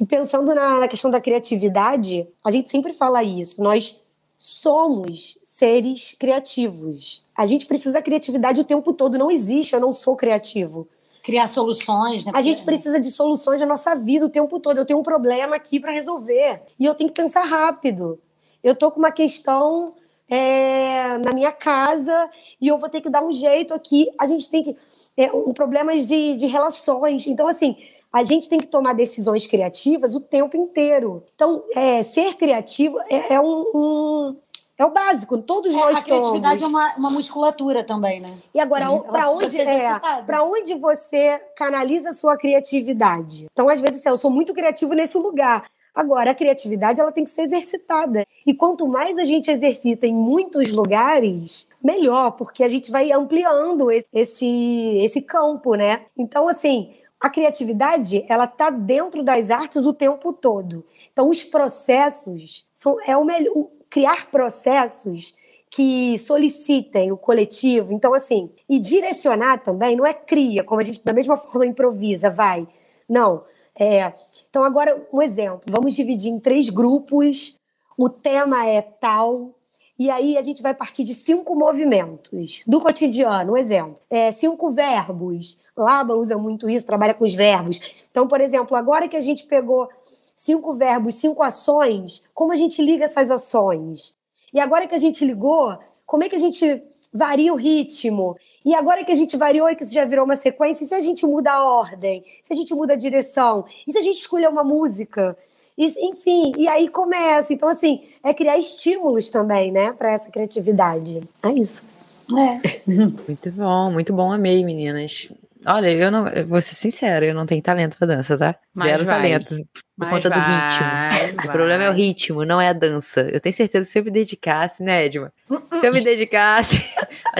E pensando na, na questão da criatividade, a gente sempre fala isso. Nós somos seres criativos. A gente precisa da criatividade o tempo todo. Não existe, eu não sou criativo. Criar soluções, né? A gente precisa de soluções na nossa vida o tempo todo. Eu tenho um problema aqui para resolver. E eu tenho que pensar rápido. Eu tô com uma questão é, na minha casa e eu vou ter que dar um jeito aqui. A gente tem que. É, um problema de, de relações. Então, assim, a gente tem que tomar decisões criativas o tempo inteiro. Então, é, ser criativo é, é um, um, é o básico, todos é, nós a criatividade é uma, uma, musculatura também, né? E agora, para onde, é, onde você canaliza a sua criatividade? Então, às vezes, assim, eu sou muito criativo nesse lugar. Agora, a criatividade ela tem que ser exercitada. E quanto mais a gente exercita em muitos lugares, melhor, porque a gente vai ampliando esse, esse campo, né? Então, assim, a criatividade, ela tá dentro das artes o tempo todo. Então, os processos são é o melhor, criar processos que solicitem o coletivo. Então, assim, e direcionar também não é cria, como a gente da mesma forma improvisa, vai. Não. É, então, agora, um exemplo. Vamos dividir em três grupos. O tema é tal, e aí a gente vai partir de cinco movimentos do cotidiano. Um exemplo. É, cinco verbos. Laba usa muito isso, trabalha com os verbos. Então, por exemplo, agora que a gente pegou cinco verbos, cinco ações, como a gente liga essas ações? E agora que a gente ligou, como é que a gente varia o ritmo? E agora que a gente variou e que isso já virou uma sequência, e se a gente muda a ordem? Se a gente muda a direção? E se a gente escolher uma música? E, enfim, e aí começa. Então, assim, é criar estímulos também, né, para essa criatividade. É isso. É. Muito bom, muito bom, amei, meninas. Olha, eu não, eu vou ser sincera, eu não tenho talento pra dança, tá? Mas Zero vai. talento. Por Mas conta vai, do ritmo. Vai. O problema é o ritmo, não é a dança. Eu tenho certeza que se eu me dedicasse, né, Edma? Se eu me dedicasse.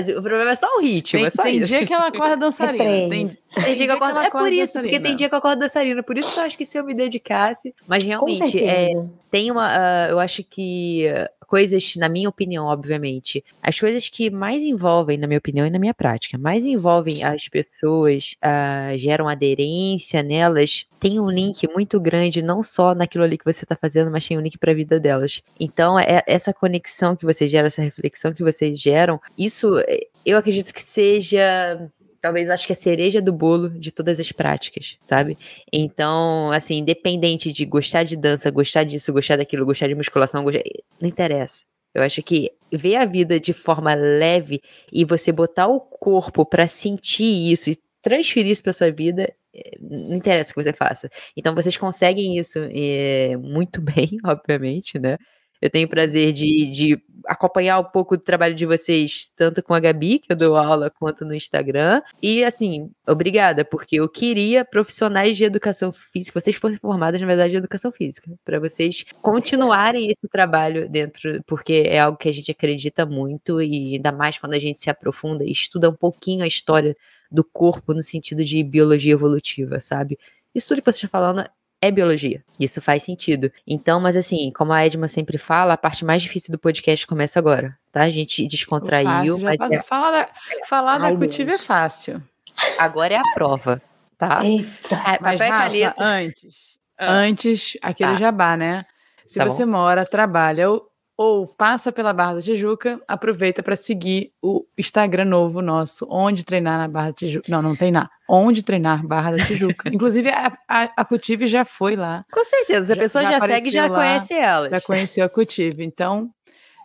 O problema é só o ritmo, tem, é só tem isso. dia que ela acorda dançarina. É tem, tem, dia que eu acordo. É por isso, dançarina. porque tem dia que eu acordo dançarina. Por isso que eu acho que se eu me dedicasse. Mas realmente, é, tem uma. Uh, eu acho que coisas, na minha opinião, obviamente, as coisas que mais envolvem, na minha opinião e na minha prática, mais envolvem as pessoas, uh, geram aderência nelas, tem um link muito grande, não só naquilo ali que você está fazendo, mas tem um link para a vida delas. Então, é essa conexão que você gera, essa reflexão que vocês geram, isso eh, eu acredito que seja talvez acho que é a cereja do bolo de todas as práticas, sabe? Então, assim, independente de gostar de dança, gostar disso, gostar daquilo, gostar de musculação, gostar... não interessa. Eu acho que ver a vida de forma leve e você botar o corpo para sentir isso e transferir isso para sua vida, eh, não interessa o que você faça. Então vocês conseguem isso é, muito bem, obviamente, né? Eu tenho prazer de, de acompanhar um pouco do trabalho de vocês, tanto com a Gabi, que eu dou aula, quanto no Instagram. E, assim, obrigada, porque eu queria profissionais de educação física, vocês fossem formados, na verdade, de educação física, para vocês continuarem esse trabalho dentro, porque é algo que a gente acredita muito, e ainda mais quando a gente se aprofunda e estuda um pouquinho a história do corpo no sentido de biologia evolutiva, sabe? Isso tudo que você está falando é biologia. Isso faz sentido. Então, mas assim, como a Edma sempre fala, a parte mais difícil do podcast começa agora, tá? A gente descontraiu, mas é... falar da, falar Ai, da cultiva é fácil. Agora é a prova, tá? Eita. É, mas, Rafa, antes, ah. antes, aquele tá. jabá, né? Se tá você bom. mora, trabalha ou ou passa pela Barra da Tijuca, aproveita para seguir o Instagram novo nosso, Onde Treinar na Barra da Tijuca. Não, não treinar. Onde Treinar Barra da Tijuca. Inclusive, a, a, a Cutive já foi lá. Com certeza, a pessoa já, já segue já lá, conhece ela. Já conheceu a Cutive. Então,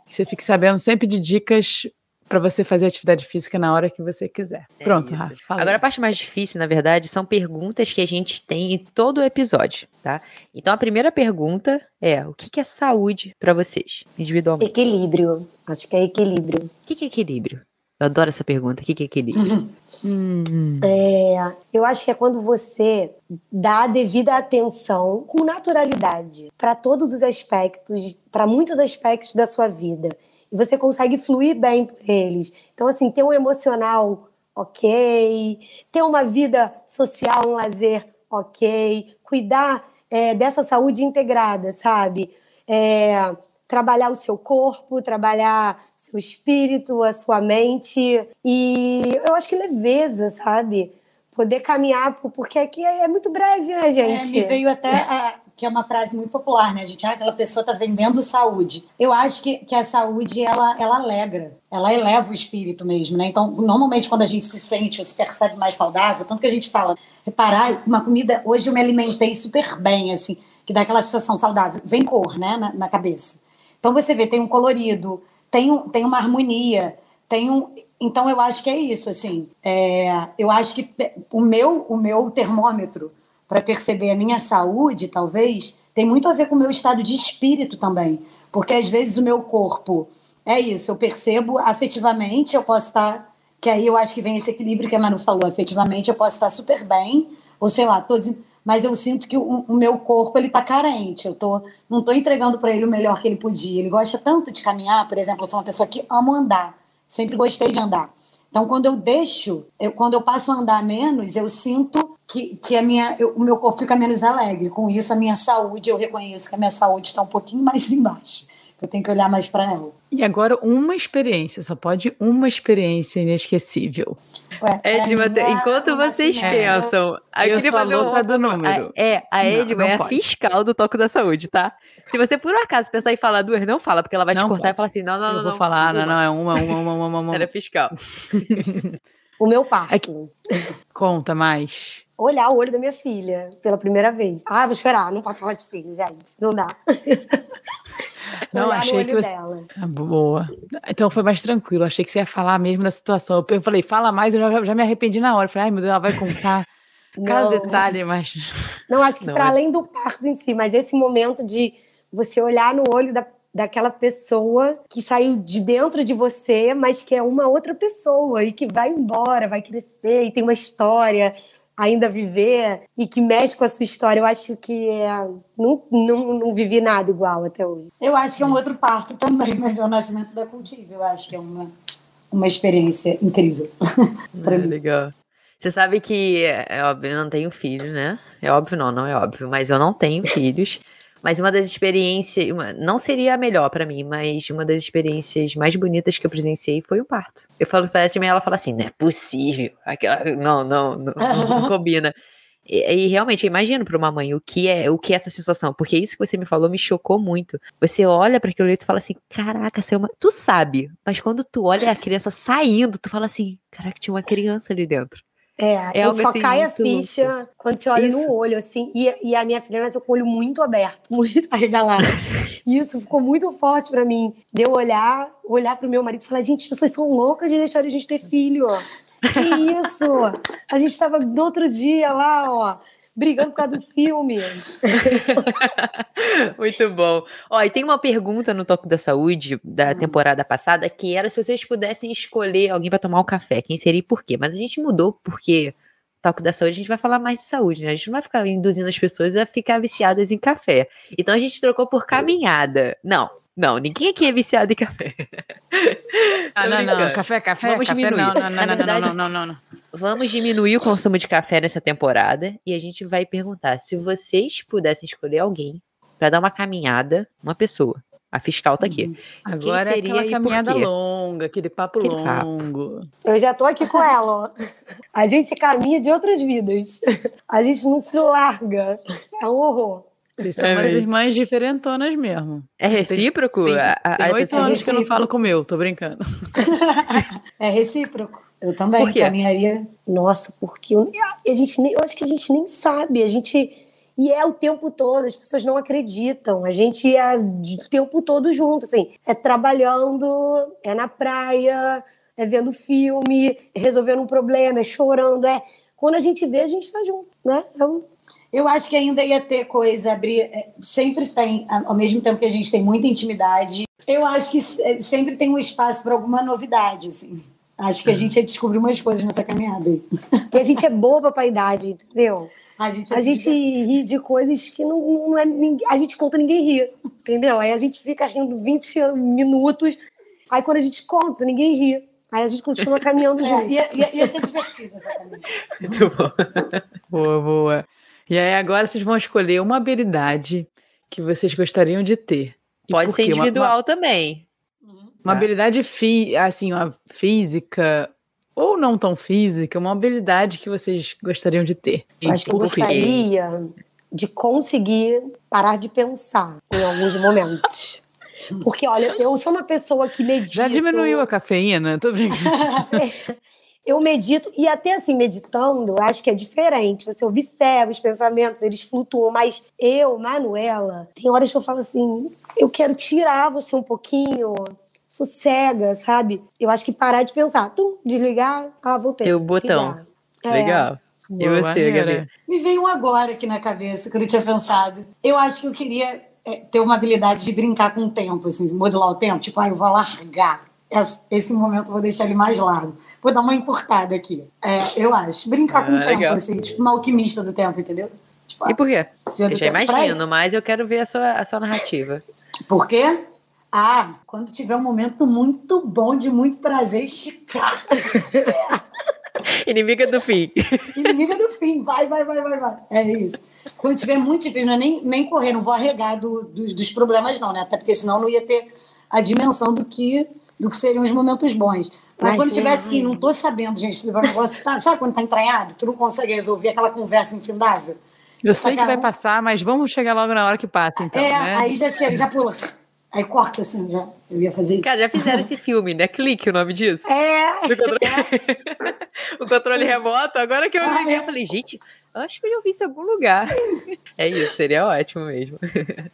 você fique sabendo sempre de dicas para você fazer atividade física na hora que você quiser. É Pronto, Rafa. Agora a parte mais difícil, na verdade, são perguntas que a gente tem em todo o episódio, tá? Então a primeira pergunta é: o que é saúde para vocês, individualmente? Equilíbrio. Acho que é equilíbrio. O que é equilíbrio? Eu adoro essa pergunta. O que é equilíbrio? Hum. É, eu acho que é quando você dá a devida atenção com naturalidade para todos os aspectos, para muitos aspectos da sua vida você consegue fluir bem por eles. Então, assim, ter um emocional ok, ter uma vida social, um lazer ok, cuidar é, dessa saúde integrada, sabe? É, trabalhar o seu corpo, trabalhar o seu espírito, a sua mente e eu acho que leveza, sabe? Poder caminhar, porque aqui é, é muito breve, né, gente? É, me veio até a, que é uma frase muito popular, né, gente? Ah, aquela pessoa está vendendo saúde. Eu acho que, que a saúde, ela, ela alegra, ela eleva o espírito mesmo, né? Então, normalmente, quando a gente se sente ou se percebe mais saudável, tanto que a gente fala, reparar, uma comida, hoje eu me alimentei super bem, assim, que dá aquela sensação saudável. Vem cor, né, na, na cabeça. Então, você vê, tem um colorido, tem, um, tem uma harmonia, tem um... Então, eu acho que é isso, assim. É, eu acho que o meu, o meu termômetro para perceber a minha saúde, talvez, tem muito a ver com o meu estado de espírito também. Porque às vezes o meu corpo é isso, eu percebo afetivamente, eu posso estar. Que aí eu acho que vem esse equilíbrio que a Manu falou, afetivamente eu posso estar super bem, ou sei lá, tô mas eu sinto que o, o, meu corpo ele tá carente. Eu tô, não estou entregando para ele o melhor que ele podia. Ele gosta tanto de caminhar, por exemplo, eu sou uma pessoa que amo andar, sempre gostei de andar. Então, quando eu deixo, eu, quando eu passo a andar menos, eu sinto que, que a minha, eu, o meu corpo fica menos alegre. Com isso, a minha saúde, eu reconheço que a minha saúde está um pouquinho mais embaixo. Eu tenho que olhar mais para ela. E agora, uma experiência, só pode uma experiência inesquecível. Ué, Edma, é, enquanto vocês assim, pensam, eu, eu sou a louca um... do número. A, é, a Edma é a fiscal do toque da saúde, tá? Se você por acaso pensar em falar duas, não fala, porque ela vai não te cortar pode. e falar assim: não, não, eu não. Eu vou não, falar, não, não, é uma, uma, uma, uma, uma. Ela é fiscal. o meu parto. É que... Conta mais. Olhar o olho da minha filha pela primeira vez. Ah, vou chorar, não posso falar de filho, gente. Não dá. Não, Olhar achei que você. Dela. Ah, boa. Então foi mais tranquilo. Achei que você ia falar mesmo da situação. Eu falei, fala mais, eu já, já me arrependi na hora. Eu falei, ai meu Deus, ela vai contar cada detalhe, mas. Não, acho que para é... além do parto em si, mas esse momento de você olhar no olho da, daquela pessoa que saiu de dentro de você, mas que é uma outra pessoa e que vai embora, vai crescer e tem uma história ainda viver e que mexe com a sua história. Eu acho que é, não, não, não vivi nada igual até hoje. Eu acho que é um outro parto também, mas é o nascimento da Cultivo. Eu acho que é uma, uma experiência incrível para mim. Legal. Você sabe que, é óbvio, eu não tenho filhos, né? É óbvio, não, não é óbvio, mas eu não tenho filhos. Mas uma das experiências, uma, não seria a melhor para mim, mas uma das experiências mais bonitas que eu presenciei foi o parto. Eu falo para ela e ela fala assim: não é possível. Aquela, não, não, não, não combina. E, e, realmente, eu imagino para uma mãe o que é o que é essa sensação, porque isso que você me falou me chocou muito. Você olha para aquilo ali e fala assim: caraca, você é uma... tu sabe, mas quando tu olha a criança saindo, tu fala assim: caraca, tinha uma criança ali dentro. É, é só assim, cai a ficha louco. quando você olha isso. no olho, assim. E, e, a minha filha nasceu com o olho muito aberto, muito arregalado. e isso ficou muito forte para mim. De eu olhar, olhar pro meu marido e falar: gente, as pessoas são loucas de deixar a gente ter filho. Que isso? A gente estava no outro dia lá, ó, brigando por causa do filme. Muito bom. Ó, e tem uma pergunta no Toque da Saúde da hum. temporada passada que era se vocês pudessem escolher alguém para tomar um café, quem seria e por quê? Mas a gente mudou porque Toque da Saúde, a gente vai falar mais de saúde, né? A gente não vai ficar induzindo as pessoas a ficar viciadas em café. Então a gente trocou por caminhada. Não, não, ninguém aqui é viciado em café. Ah, não, não, café, café, vamos café, diminuir. Não, não, não, verdade, não, não, não, não, Vamos diminuir o consumo de café nessa temporada e a gente vai perguntar se vocês pudessem escolher alguém para dar uma caminhada, uma pessoa. A fiscal tá aqui. Uhum. Agora Quem seria é aquela caminhada longa, aquele papo aquele longo. Papo. Eu já tô aqui com ela, ó. A gente caminha de outras vidas. A gente não se larga. É um horror. Vocês são é umas irmãs diferentonas mesmo. É recíproco? Tem oito anos que eu não falo com o meu, tô brincando. é recíproco. Eu também Por caminharia. Nossa, porque eu, a gente nem, eu acho que a gente nem sabe. A gente. E é o tempo todo, as pessoas não acreditam. A gente é o tempo todo junto, assim. É trabalhando, é na praia, é vendo filme, é resolvendo um problema, é chorando. É... Quando a gente vê, a gente tá junto, né? É um eu acho que ainda ia ter coisa, abrir. É, sempre tem, ao mesmo tempo que a gente tem muita intimidade, eu acho que é, sempre tem um espaço para alguma novidade, assim. Acho que a uhum. gente ia descobrir umas coisas nessa caminhada. E a gente é boba para a idade, entendeu? A gente, a gente ri de coisas que não, não é. A gente conta, ninguém ri, entendeu? Aí a gente fica rindo 20 minutos, aí quando a gente conta, ninguém ri. Aí a gente continua caminhando é, junto. Ia, ia, ia ser divertido essa caminhada. Muito bom. boa, boa. E aí agora vocês vão escolher uma habilidade que vocês gostariam de ter. E Pode ser individual uma, uma, também. Uma tá. habilidade fi, assim, uma física ou não tão física, uma habilidade que vocês gostariam de ter. Acho que eu gostaria de conseguir parar de pensar em alguns momentos. Porque, olha, eu sou uma pessoa que medita. Já diminuiu a cafeína? Tô brincando. eu medito, e até assim, meditando, acho que é diferente. Você observa os pensamentos, eles flutuam, mas eu, Manuela, tem horas que eu falo assim: eu quero tirar você um pouquinho, sossega, sabe? Eu acho que parar de pensar, tum, desligar, ah, voltei. Tem o botão. É. Legal. E você, Gabi? Me veio um agora aqui na cabeça que eu não tinha pensado. Eu acho que eu queria é, ter uma habilidade de brincar com o tempo, assim, modular o tempo. Tipo, ah, eu vou largar. Esse momento eu vou deixar ele mais largo. Vou dar uma encurtada aqui. É, eu acho. Brincar ah, com o tempo, legal. assim, tipo uma alquimista do tempo, entendeu? Tipo, e por quê? Eu já imagino, mas eu quero ver a sua, a sua narrativa. Por quê? Ah, quando tiver um momento muito bom, de muito prazer, esticar. Inimiga do fim. Inimiga do fim. Vai, vai, vai, vai, vai. É isso. Quando tiver muito difícil, não é nem, nem correr, não vou arregar do, do, dos problemas, não, né? Até porque senão não ia ter a dimensão do que, do que seriam os momentos bons. Mas, quando tiver assim, não tô sabendo, gente, o negócio tá, sabe quando tá entranhado? Tu não consegue resolver aquela conversa infindável? Eu sei que vai passar, mas vamos chegar logo na hora que passa, então. É, né? aí já chega, já pula. Aí corta assim, já. Eu ia fazer isso. Cara, já fizeram esse filme, né? Clique o nome disso. É. Controle... o controle remoto. Agora que eu ah, vi, é. eu falei, gente, acho que eu já vi isso em algum lugar. é isso, seria ótimo mesmo.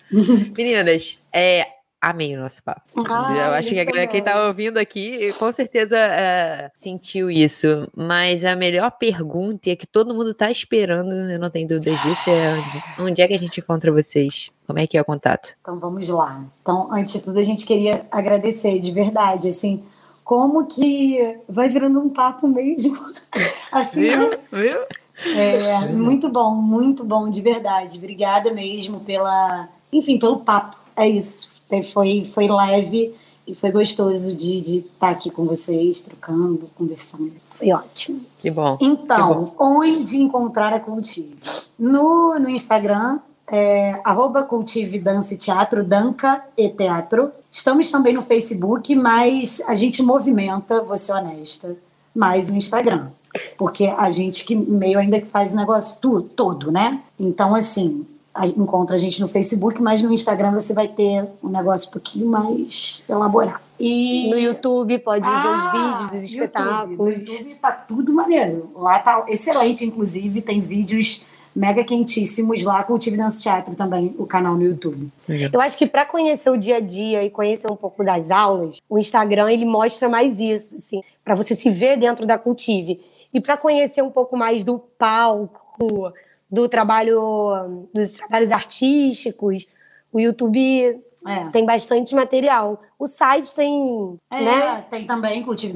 Meninas, é, amei o nosso papo. eu acho que a, quem tá ouvindo aqui com certeza é, sentiu isso. Mas a melhor pergunta e a que todo mundo tá esperando, eu não tenho dúvidas disso, é onde é que a gente encontra vocês? Como é que é o contato? Então vamos lá. Então, antes de tudo, a gente queria agradecer de verdade, assim, como que vai virando um papo mesmo. assim, viu? Né? Viu? É, muito bom, muito bom, de verdade. Obrigada mesmo pela, enfim, pelo papo. É isso foi, foi leve e foi gostoso de estar aqui com vocês, trocando, conversando. Foi ótimo. Que bom. Então, que bom. onde encontrar a Cultive? No, no Instagram, é, arroba Cultive Dança e Teatro, Danca e Teatro. Estamos também no Facebook, mas a gente movimenta, vou ser honesta, mais no Instagram. Porque a gente que meio ainda que faz o negócio tudo, todo, né? Então, assim, encontra a gente no Facebook, mas no Instagram você vai ter um negócio um pouquinho mais elaborado. E no YouTube pode ah, ver os ah, vídeos dos espetáculos. No YouTube tá tudo maneiro. Lá tá excelente, inclusive, tem vídeos mega quentíssimos lá com o Tive Dance Teatro também, o canal no YouTube. Eu acho que para conhecer o dia a dia e conhecer um pouco das aulas, o Instagram ele mostra mais isso, assim, para você se ver dentro da Cultive. E para conhecer um pouco mais do palco, do trabalho, dos trabalhos artísticos. O YouTube é. tem bastante material. O site tem, é, né? Tem também Cultivo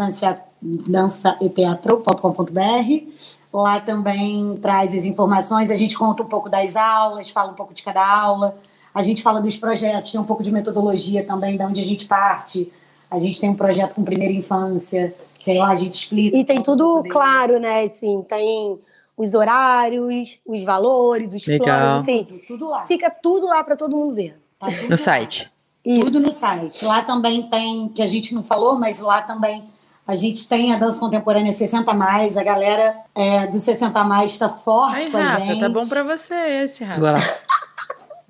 Dança e Teatro.com.br. Lá também traz as informações, a gente conta um pouco das aulas, fala um pouco de cada aula, a gente fala dos projetos, tem um pouco de metodologia também, de onde a gente parte. A gente tem um projeto com primeira infância, que lá a gente explica. E tem tudo claro, né? Assim, tem os horários, os valores, os Legal. planos, assim. Tudo, tudo lá. Fica tudo lá para todo mundo ver. Tá tudo No lá. site. Tudo Isso. no site. Lá também tem, que a gente não falou, mas lá também a gente tem a dança contemporânea 60 mais. A galera é, do 60 mais está forte Ai, com a Rafa, gente. tá bom pra você esse, Rafa.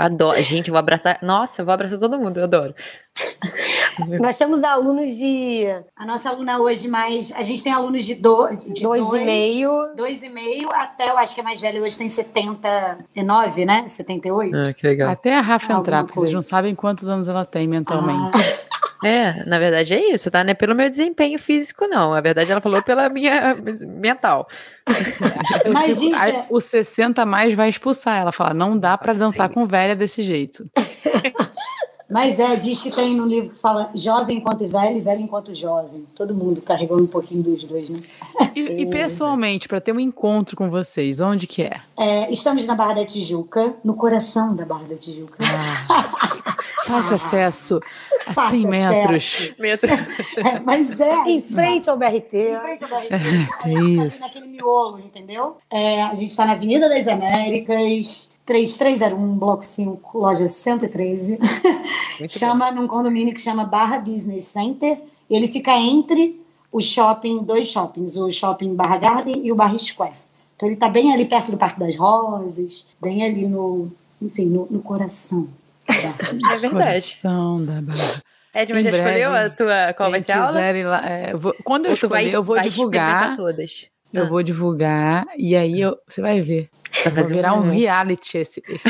Adoro. Gente, eu vou abraçar. Nossa, eu vou abraçar todo mundo, eu adoro. Nós temos alunos de A nossa aluna hoje mais. A gente tem alunos de, do, de dois e meio. Dois e meio até, eu acho que a mais velha hoje tem 79, né? 78. Ah, que legal. Até a Rafa Alguma entrar, porque vocês não sabem quantos anos ela tem mentalmente. É, na verdade é isso, tá? Não é pelo meu desempenho físico, não. Na verdade, ela falou pela minha mental. Mas, fico- gente, a- o 60 mais vai expulsar ela. Fala, não dá pra dançar com velha desse jeito. Mas é, diz que tem no livro que fala jovem enquanto velho e velho enquanto jovem. Todo mundo carregou um pouquinho dos dois, né? E, e pessoalmente, pra ter um encontro com vocês, onde que é? É, estamos na Barra da Tijuca, no coração da Barra da Tijuca. Fácil acesso a Fácil 100 metros. acesso. Metro. É, mas é. Em frente ao BRT. Em frente ao BRT. É, A gente tá ali isso. naquele miolo, entendeu? É, a gente está na Avenida das Américas, 3301, Bloco 5, loja 113. chama num condomínio que chama Barra Business Center. Ele fica entre o shopping, dois shoppings, o shopping Barra Garden e o Barra Square. Então ele está bem ali perto do Parque das Rosas, bem ali no, enfim, no, no coração. É verdade. Coração da barra. Em já breve, escolheu a tua, qual vai ser a aula? lá, é, vou- quando eu tu vai- escolher, eu vou divulgar. todas. Eu Ah. vou divulgar e aí eu- você vai ver. Vai Vai virar um reality esse. esse.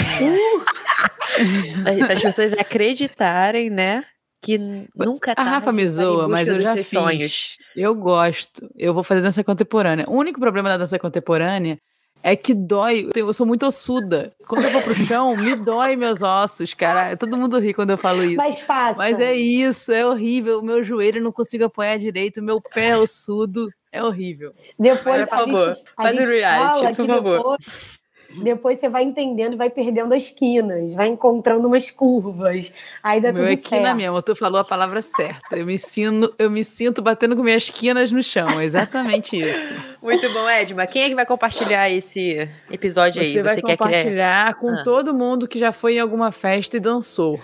Para as pessoas acreditarem, né? Que nunca A tá Rafa me zoa, mas eu já fiz. sonhos. Eu gosto. Eu vou fazer dança contemporânea. O único problema da dança contemporânea é que dói. Eu sou muito ossuda. Quando eu vou pro chão, me dói meus ossos, cara. Todo mundo ri quando eu falo isso. Mas passa. Mas é isso, é horrível. O meu joelho eu não consigo apoiar direito, o meu pé é ossudo. É horrível. Depois Por a favor, gente, a faz o gente reality, fala por favor. depois, depois você vai entendendo e vai perdendo as quinas, vai encontrando umas curvas. Aí dá o meu tudo é quina certo. mesmo, tu falou a palavra certa. Eu me, sinto, eu me sinto batendo com minhas quinas no chão. É exatamente isso. Muito bom, Edma. Quem é que vai compartilhar esse episódio aí? Você vai quer que- compartilhar com Ah. todo mundo que já foi em alguma festa e dançou.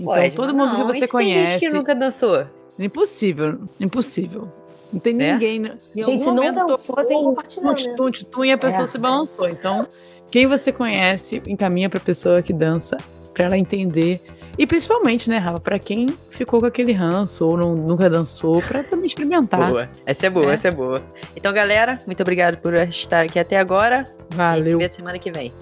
Então, Edma, todo mundo não, que você isso tem gente conhece. que nunca dançou. Impossível, impossível. Não tem É? ninguém. né? Em Gente, se não dançou, tem que um compartilhar, tum, né? tum, tum, e a pessoa É. se balançou. Então, quem você conhece, encaminha pra pessoa que dança, pra ela entender. E principalmente, né, Rafa, pra quem ficou com aquele ranço ou não- nunca dançou, pra também experimentar. Boa. Essa é boa, É. essa é boa. Então, galera, muito obrigado por estar aqui até agora. A gente se Valeu. vê semana que vem.